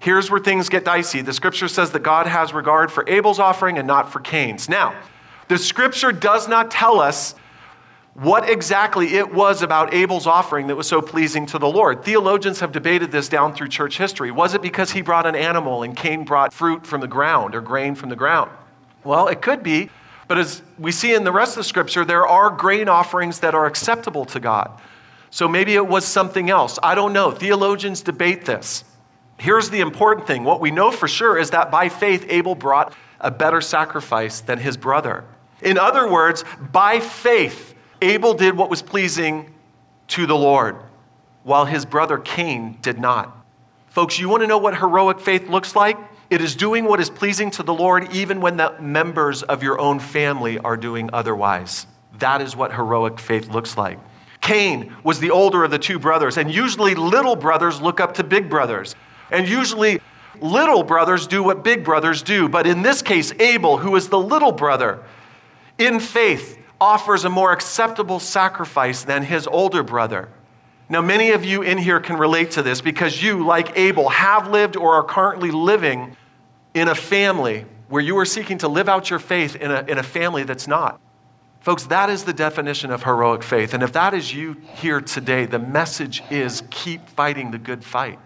Here's where things get dicey. The scripture says that God has regard for Abel's offering and not for Cain's. Now, the scripture does not tell us what exactly it was about Abel's offering that was so pleasing to the Lord. Theologians have debated this down through church history. Was it because he brought an animal and Cain brought fruit from the ground or grain from the ground? Well, it could be, but as we see in the rest of the scripture, there are grain offerings that are acceptable to God. So maybe it was something else. I don't know. Theologians debate this. Here's the important thing what we know for sure is that by faith, Abel brought a better sacrifice than his brother. In other words, by faith, Abel did what was pleasing to the Lord, while his brother Cain did not. Folks, you want to know what heroic faith looks like? It is doing what is pleasing to the Lord even when the members of your own family are doing otherwise. That is what heroic faith looks like. Cain was the older of the two brothers, and usually little brothers look up to big brothers. And usually little brothers do what big brothers do. But in this case, Abel, who is the little brother, in faith offers a more acceptable sacrifice than his older brother. Now, many of you in here can relate to this because you, like Abel, have lived or are currently living in a family where you are seeking to live out your faith in a, in a family that's not. Folks, that is the definition of heroic faith. And if that is you here today, the message is keep fighting the good fight.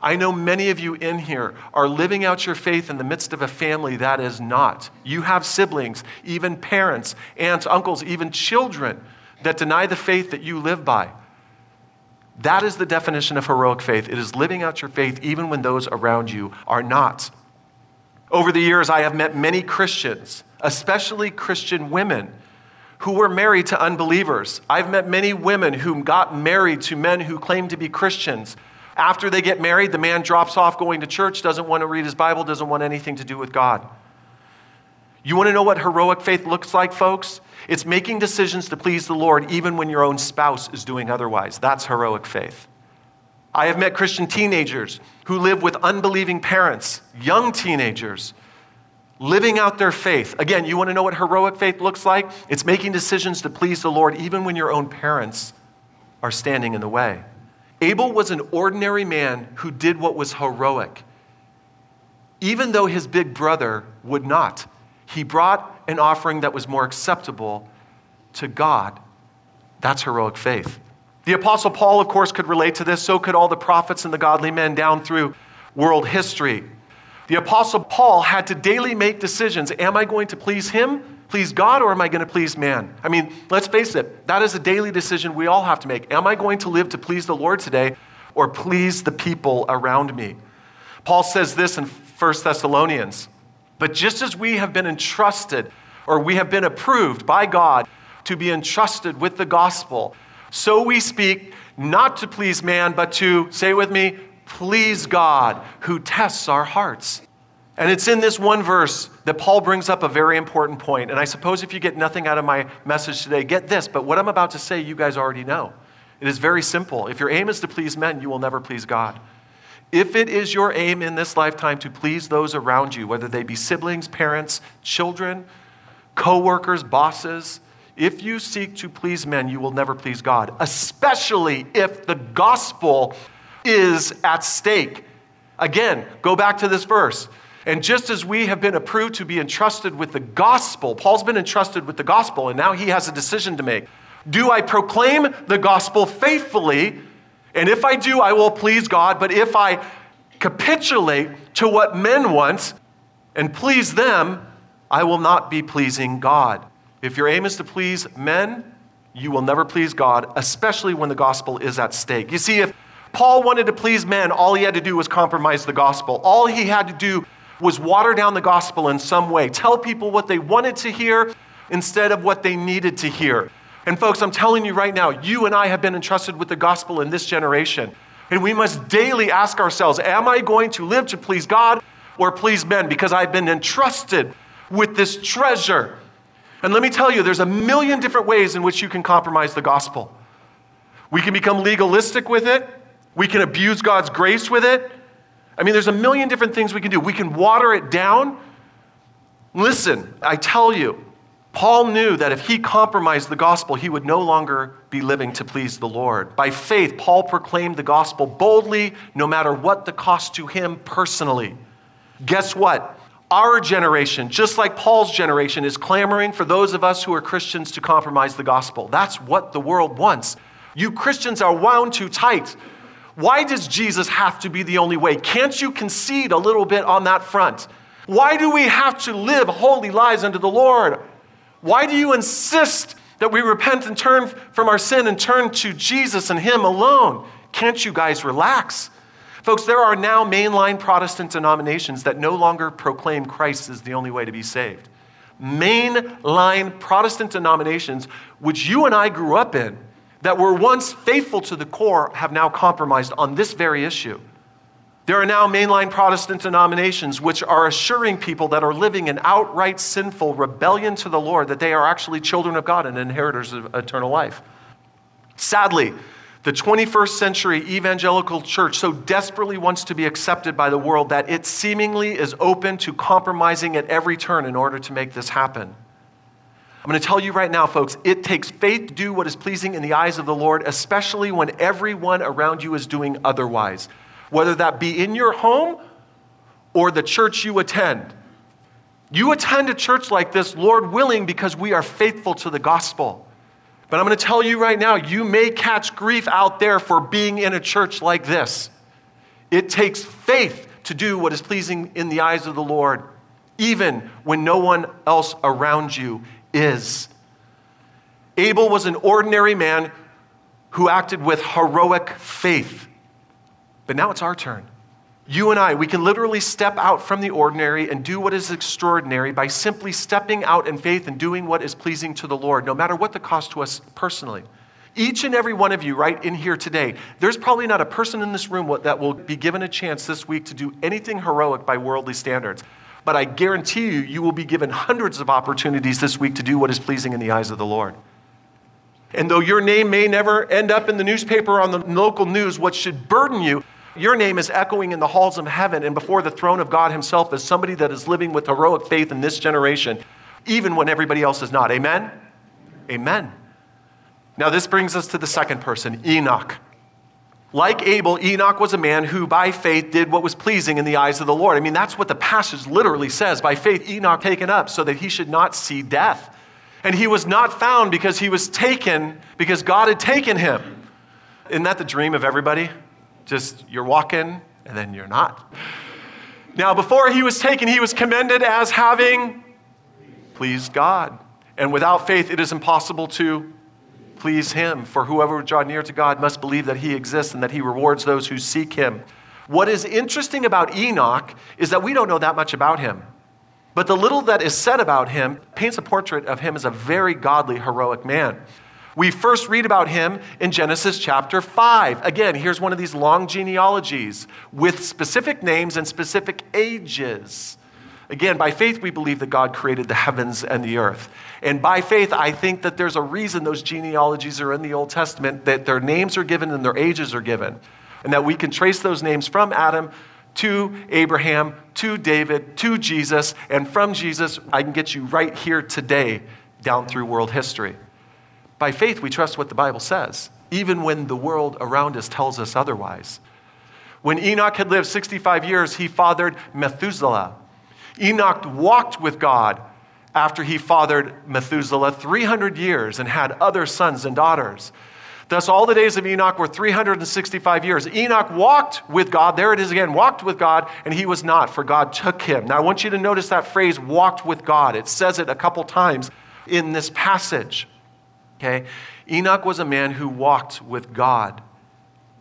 I know many of you in here are living out your faith in the midst of a family that is not. You have siblings, even parents, aunts, uncles, even children that deny the faith that you live by. That is the definition of heroic faith. It is living out your faith even when those around you are not. Over the years, I have met many Christians, especially Christian women, who were married to unbelievers. I've met many women who got married to men who claim to be Christians. After they get married, the man drops off going to church, doesn't want to read his Bible, doesn't want anything to do with God. You want to know what heroic faith looks like, folks? It's making decisions to please the Lord even when your own spouse is doing otherwise. That's heroic faith. I have met Christian teenagers who live with unbelieving parents, young teenagers, living out their faith. Again, you want to know what heroic faith looks like? It's making decisions to please the Lord even when your own parents are standing in the way. Abel was an ordinary man who did what was heroic, even though his big brother would not. He brought an offering that was more acceptable to God. That's heroic faith. The Apostle Paul, of course, could relate to this. So could all the prophets and the godly men down through world history. The Apostle Paul had to daily make decisions Am I going to please him, please God, or am I going to please man? I mean, let's face it, that is a daily decision we all have to make. Am I going to live to please the Lord today or please the people around me? Paul says this in 1 Thessalonians. But just as we have been entrusted, or we have been approved by God to be entrusted with the gospel, so we speak not to please man, but to, say with me, please God who tests our hearts. And it's in this one verse that Paul brings up a very important point. And I suppose if you get nothing out of my message today, get this. But what I'm about to say, you guys already know. It is very simple. If your aim is to please men, you will never please God. If it is your aim in this lifetime to please those around you, whether they be siblings, parents, children, co workers, bosses, if you seek to please men, you will never please God, especially if the gospel is at stake. Again, go back to this verse. And just as we have been approved to be entrusted with the gospel, Paul's been entrusted with the gospel, and now he has a decision to make. Do I proclaim the gospel faithfully? And if I do, I will please God. But if I capitulate to what men want and please them, I will not be pleasing God. If your aim is to please men, you will never please God, especially when the gospel is at stake. You see, if Paul wanted to please men, all he had to do was compromise the gospel. All he had to do was water down the gospel in some way, tell people what they wanted to hear instead of what they needed to hear. And folks, I'm telling you right now, you and I have been entrusted with the gospel in this generation. And we must daily ask ourselves, am I going to live to please God or please men? Because I've been entrusted with this treasure. And let me tell you, there's a million different ways in which you can compromise the gospel. We can become legalistic with it. We can abuse God's grace with it. I mean, there's a million different things we can do. We can water it down. Listen, I tell you, Paul knew that if he compromised the gospel, he would no longer be living to please the Lord. By faith, Paul proclaimed the gospel boldly, no matter what the cost to him personally. Guess what? Our generation, just like Paul's generation, is clamoring for those of us who are Christians to compromise the gospel. That's what the world wants. You Christians are wound too tight. Why does Jesus have to be the only way? Can't you concede a little bit on that front? Why do we have to live holy lives unto the Lord? Why do you insist that we repent and turn from our sin and turn to Jesus and Him alone? Can't you guys relax? Folks, there are now mainline Protestant denominations that no longer proclaim Christ as the only way to be saved. Mainline Protestant denominations, which you and I grew up in, that were once faithful to the core, have now compromised on this very issue. There are now mainline Protestant denominations which are assuring people that are living in outright sinful rebellion to the Lord that they are actually children of God and inheritors of eternal life. Sadly, the 21st century evangelical church so desperately wants to be accepted by the world that it seemingly is open to compromising at every turn in order to make this happen. I'm going to tell you right now, folks, it takes faith to do what is pleasing in the eyes of the Lord, especially when everyone around you is doing otherwise, whether that be in your home or the church you attend. You attend a church like this, Lord willing, because we are faithful to the gospel. But I'm going to tell you right now, you may catch grief out there for being in a church like this. It takes faith to do what is pleasing in the eyes of the Lord, even when no one else around you is. Abel was an ordinary man who acted with heroic faith. But now it's our turn. You and I, we can literally step out from the ordinary and do what is extraordinary by simply stepping out in faith and doing what is pleasing to the Lord, no matter what the cost to us personally. Each and every one of you, right in here today, there's probably not a person in this room that will be given a chance this week to do anything heroic by worldly standards. But I guarantee you, you will be given hundreds of opportunities this week to do what is pleasing in the eyes of the Lord. And though your name may never end up in the newspaper or on the local news, what should burden you your name is echoing in the halls of heaven and before the throne of God Himself as somebody that is living with heroic faith in this generation, even when everybody else is not. Amen? Amen. Now, this brings us to the second person, Enoch. Like Abel, Enoch was a man who by faith did what was pleasing in the eyes of the Lord. I mean, that's what the passage literally says. By faith, Enoch taken up so that he should not see death. And he was not found because he was taken because God had taken him. Isn't that the dream of everybody? Just you're walking and then you're not. Now, before he was taken, he was commended as having pleased God. And without faith, it is impossible to please him. For whoever would draw near to God must believe that he exists and that he rewards those who seek him. What is interesting about Enoch is that we don't know that much about him. But the little that is said about him paints a portrait of him as a very godly, heroic man. We first read about him in Genesis chapter 5. Again, here's one of these long genealogies with specific names and specific ages. Again, by faith, we believe that God created the heavens and the earth. And by faith, I think that there's a reason those genealogies are in the Old Testament, that their names are given and their ages are given. And that we can trace those names from Adam to Abraham, to David, to Jesus, and from Jesus, I can get you right here today down through world history. By faith, we trust what the Bible says, even when the world around us tells us otherwise. When Enoch had lived 65 years, he fathered Methuselah. Enoch walked with God after he fathered Methuselah 300 years and had other sons and daughters. Thus, all the days of Enoch were 365 years. Enoch walked with God. There it is again, walked with God, and he was not, for God took him. Now, I want you to notice that phrase, walked with God. It says it a couple times in this passage. Okay? Enoch was a man who walked with God.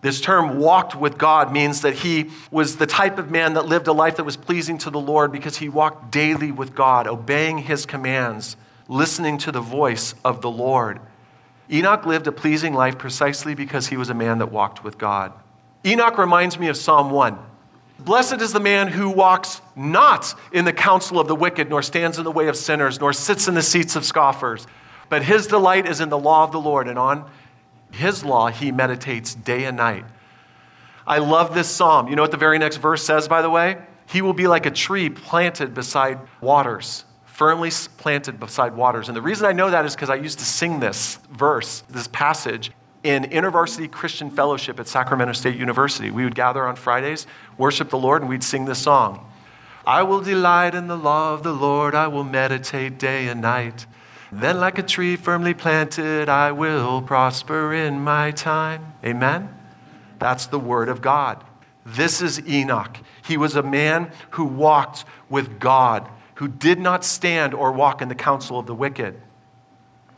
This term, walked with God, means that he was the type of man that lived a life that was pleasing to the Lord because he walked daily with God, obeying his commands, listening to the voice of the Lord. Enoch lived a pleasing life precisely because he was a man that walked with God. Enoch reminds me of Psalm 1. Blessed is the man who walks not in the counsel of the wicked, nor stands in the way of sinners, nor sits in the seats of scoffers. But his delight is in the law of the Lord, and on his law he meditates day and night. I love this psalm. You know what the very next verse says, by the way? He will be like a tree planted beside waters, firmly planted beside waters. And the reason I know that is because I used to sing this verse, this passage, in InterVarsity Christian Fellowship at Sacramento State University. We would gather on Fridays, worship the Lord, and we'd sing this song. I will delight in the law of the Lord, I will meditate day and night. Then, like a tree firmly planted, I will prosper in my time. Amen? That's the word of God. This is Enoch. He was a man who walked with God, who did not stand or walk in the counsel of the wicked.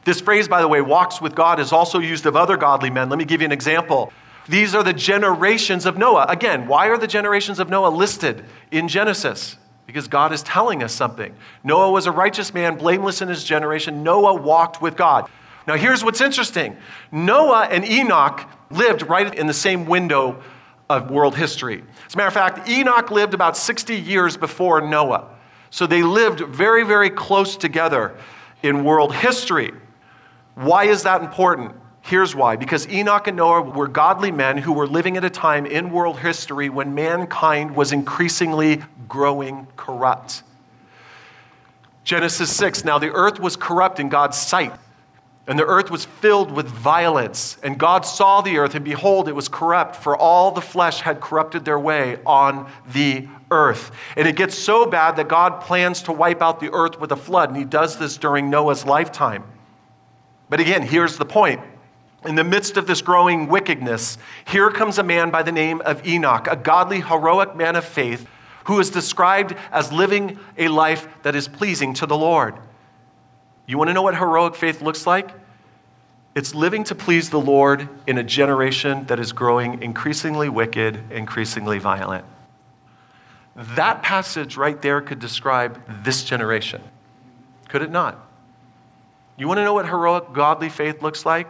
This phrase, by the way, walks with God, is also used of other godly men. Let me give you an example. These are the generations of Noah. Again, why are the generations of Noah listed in Genesis? Because God is telling us something. Noah was a righteous man, blameless in his generation. Noah walked with God. Now, here's what's interesting Noah and Enoch lived right in the same window of world history. As a matter of fact, Enoch lived about 60 years before Noah. So they lived very, very close together in world history. Why is that important? Here's why. Because Enoch and Noah were godly men who were living at a time in world history when mankind was increasingly growing corrupt. Genesis 6 Now the earth was corrupt in God's sight, and the earth was filled with violence. And God saw the earth, and behold, it was corrupt, for all the flesh had corrupted their way on the earth. And it gets so bad that God plans to wipe out the earth with a flood, and he does this during Noah's lifetime. But again, here's the point. In the midst of this growing wickedness, here comes a man by the name of Enoch, a godly, heroic man of faith who is described as living a life that is pleasing to the Lord. You want to know what heroic faith looks like? It's living to please the Lord in a generation that is growing increasingly wicked, increasingly violent. That passage right there could describe this generation, could it not? You want to know what heroic, godly faith looks like?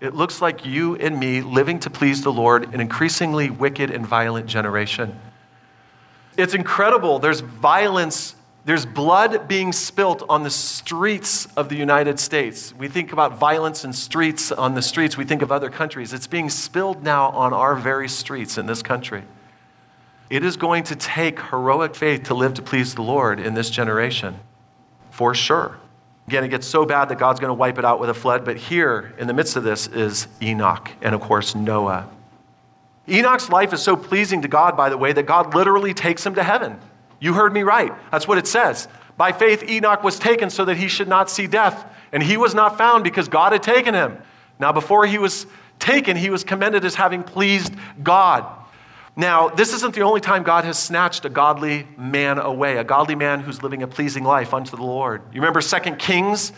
It looks like you and me living to please the Lord in an increasingly wicked and violent generation. It's incredible. There's violence, there's blood being spilt on the streets of the United States. We think about violence and streets on the streets, we think of other countries. It's being spilled now on our very streets in this country. It is going to take heroic faith to live to please the Lord in this generation, for sure. Again, it gets so bad that God's going to wipe it out with a flood, but here in the midst of this is Enoch and, of course, Noah. Enoch's life is so pleasing to God, by the way, that God literally takes him to heaven. You heard me right. That's what it says. By faith, Enoch was taken so that he should not see death, and he was not found because God had taken him. Now, before he was taken, he was commended as having pleased God. Now, this isn't the only time God has snatched a godly man away, a godly man who's living a pleasing life unto the Lord. You remember 2 Kings?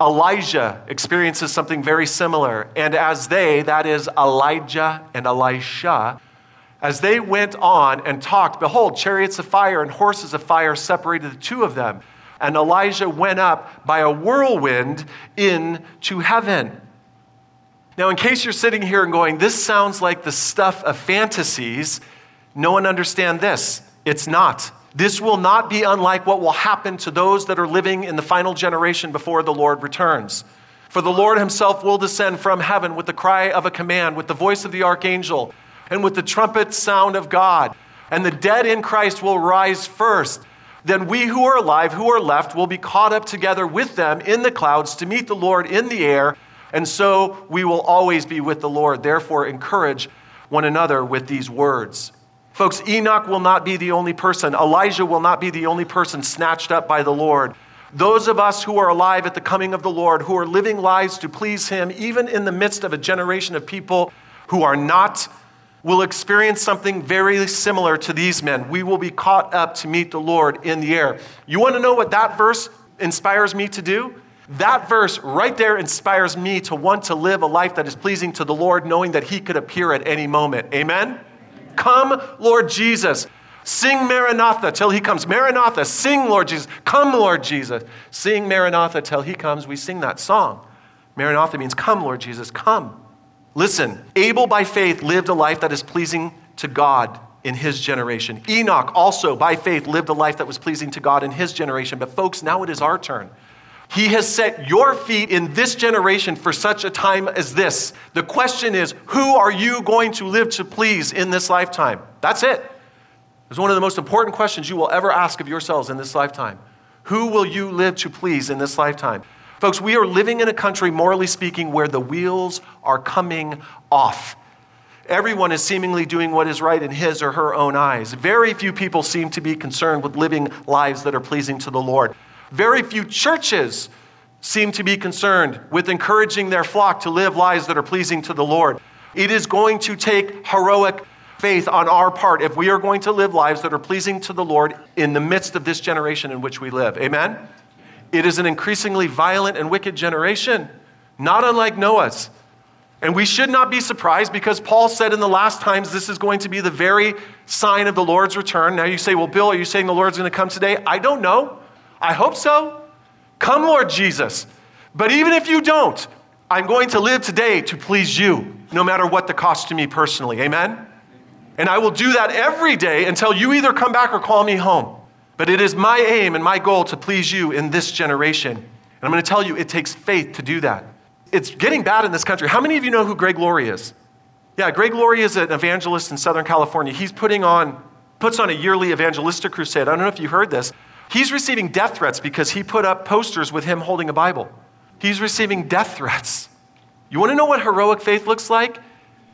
Elijah experiences something very similar. And as they, that is Elijah and Elisha, as they went on and talked, behold, chariots of fire and horses of fire separated the two of them. And Elijah went up by a whirlwind into heaven. Now, in case you're sitting here and going, this sounds like the stuff of fantasies, no one understand this. It's not. This will not be unlike what will happen to those that are living in the final generation before the Lord returns. For the Lord himself will descend from heaven with the cry of a command, with the voice of the archangel, and with the trumpet sound of God. And the dead in Christ will rise first. Then we who are alive, who are left, will be caught up together with them in the clouds to meet the Lord in the air. And so we will always be with the Lord. Therefore, encourage one another with these words. Folks, Enoch will not be the only person. Elijah will not be the only person snatched up by the Lord. Those of us who are alive at the coming of the Lord, who are living lives to please Him, even in the midst of a generation of people who are not, will experience something very similar to these men. We will be caught up to meet the Lord in the air. You want to know what that verse inspires me to do? That verse right there inspires me to want to live a life that is pleasing to the Lord, knowing that He could appear at any moment. Amen? Come, Lord Jesus. Sing Maranatha till he comes. Maranatha, sing, Lord Jesus. Come, Lord Jesus. Sing Maranatha till he comes. We sing that song. Maranatha means come, Lord Jesus, come. Listen, Abel by faith lived a life that is pleasing to God in his generation. Enoch also by faith lived a life that was pleasing to God in his generation. But folks, now it is our turn. He has set your feet in this generation for such a time as this. The question is, who are you going to live to please in this lifetime? That's it. It's one of the most important questions you will ever ask of yourselves in this lifetime. Who will you live to please in this lifetime? Folks, we are living in a country, morally speaking, where the wheels are coming off. Everyone is seemingly doing what is right in his or her own eyes. Very few people seem to be concerned with living lives that are pleasing to the Lord. Very few churches seem to be concerned with encouraging their flock to live lives that are pleasing to the Lord. It is going to take heroic faith on our part if we are going to live lives that are pleasing to the Lord in the midst of this generation in which we live. Amen? It is an increasingly violent and wicked generation, not unlike Noah's. And we should not be surprised because Paul said in the last times this is going to be the very sign of the Lord's return. Now you say, well, Bill, are you saying the Lord's going to come today? I don't know. I hope so. Come, Lord Jesus. But even if you don't, I'm going to live today to please you, no matter what the cost to me personally. Amen? And I will do that every day until you either come back or call me home. But it is my aim and my goal to please you in this generation. And I'm going to tell you, it takes faith to do that. It's getting bad in this country. How many of you know who Greg Laurie is? Yeah, Greg Laurie is an evangelist in Southern California. He's putting on, puts on a yearly evangelistic crusade. I don't know if you heard this. He's receiving death threats because he put up posters with him holding a Bible. He's receiving death threats. You want to know what heroic faith looks like?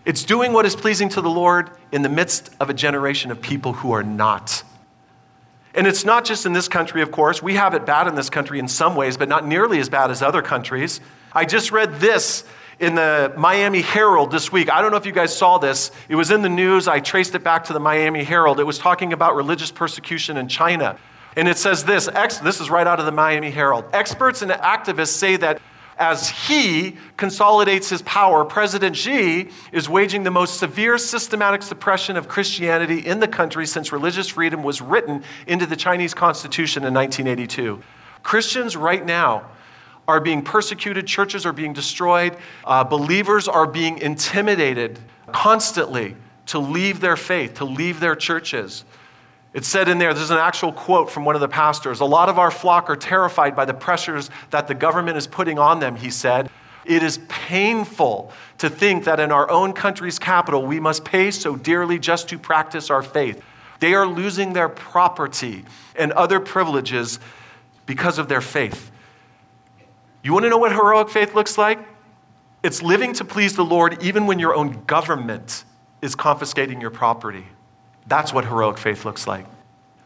It's doing what is pleasing to the Lord in the midst of a generation of people who are not. And it's not just in this country, of course. We have it bad in this country in some ways, but not nearly as bad as other countries. I just read this in the Miami Herald this week. I don't know if you guys saw this. It was in the news. I traced it back to the Miami Herald. It was talking about religious persecution in China. And it says this ex- this is right out of the Miami Herald. Experts and activists say that as he consolidates his power, President Xi is waging the most severe systematic suppression of Christianity in the country since religious freedom was written into the Chinese constitution in 1982. Christians right now are being persecuted, churches are being destroyed, uh, believers are being intimidated constantly to leave their faith, to leave their churches. It said in there, there's an actual quote from one of the pastors. A lot of our flock are terrified by the pressures that the government is putting on them, he said. It is painful to think that in our own country's capital, we must pay so dearly just to practice our faith. They are losing their property and other privileges because of their faith. You want to know what heroic faith looks like? It's living to please the Lord even when your own government is confiscating your property. That's what heroic faith looks like.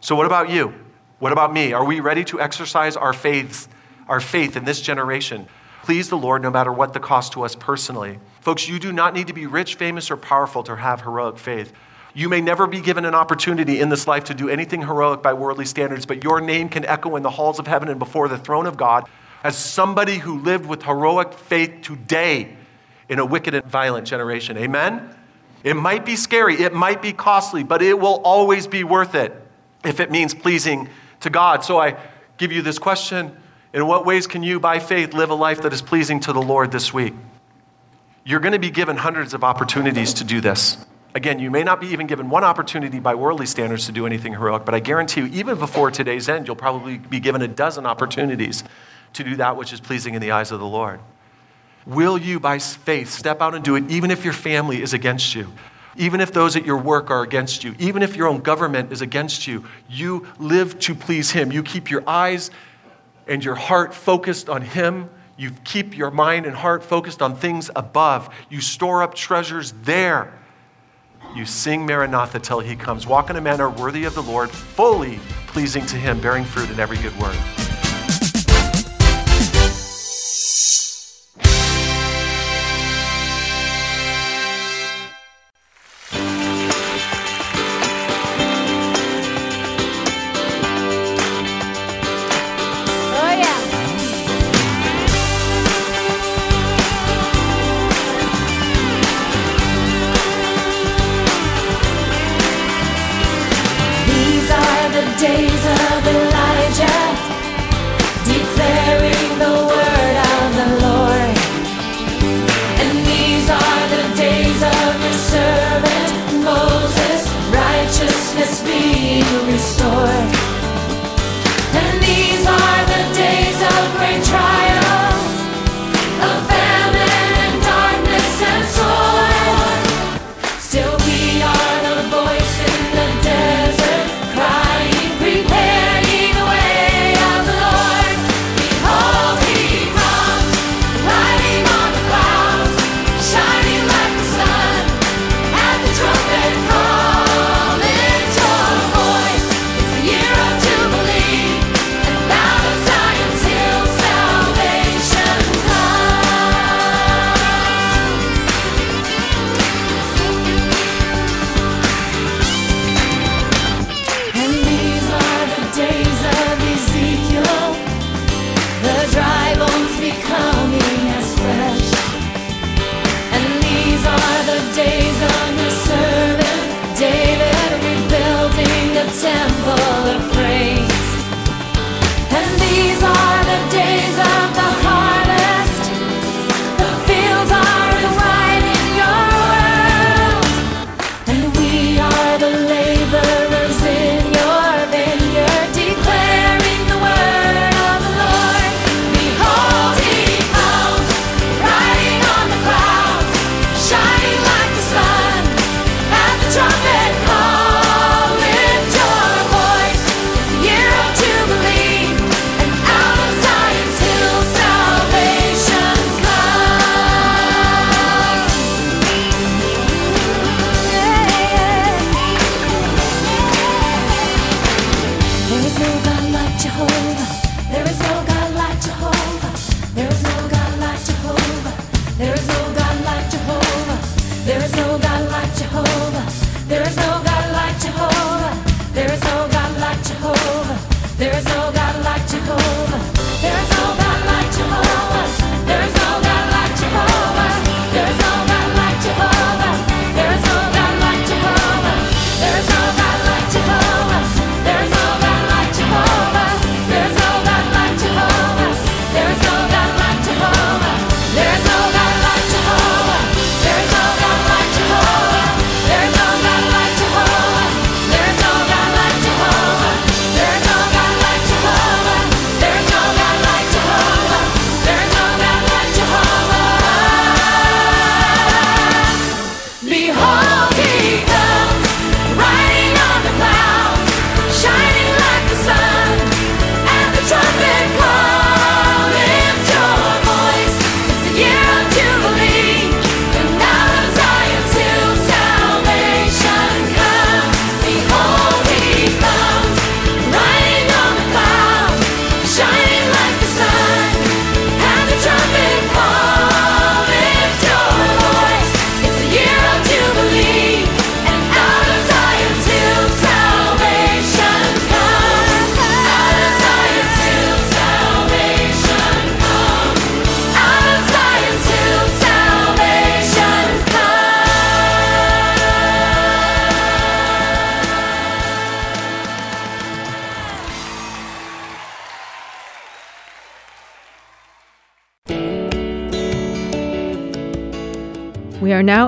So, what about you? What about me? Are we ready to exercise our faith, our faith in this generation? Please the Lord no matter what the cost to us personally. Folks, you do not need to be rich, famous, or powerful to have heroic faith. You may never be given an opportunity in this life to do anything heroic by worldly standards, but your name can echo in the halls of heaven and before the throne of God as somebody who lived with heroic faith today in a wicked and violent generation. Amen? It might be scary, it might be costly, but it will always be worth it if it means pleasing to God. So I give you this question In what ways can you, by faith, live a life that is pleasing to the Lord this week? You're going to be given hundreds of opportunities to do this. Again, you may not be even given one opportunity by worldly standards to do anything heroic, but I guarantee you, even before today's end, you'll probably be given a dozen opportunities to do that which is pleasing in the eyes of the Lord. Will you, by faith, step out and do it, even if your family is against you? Even if those at your work are against you, even if your own government is against you, you live to please Him. You keep your eyes and your heart focused on Him. You keep your mind and heart focused on things above. You store up treasures there. You sing Maranatha till He comes. Walk in a manner worthy of the Lord, fully pleasing to Him, bearing fruit in every good work.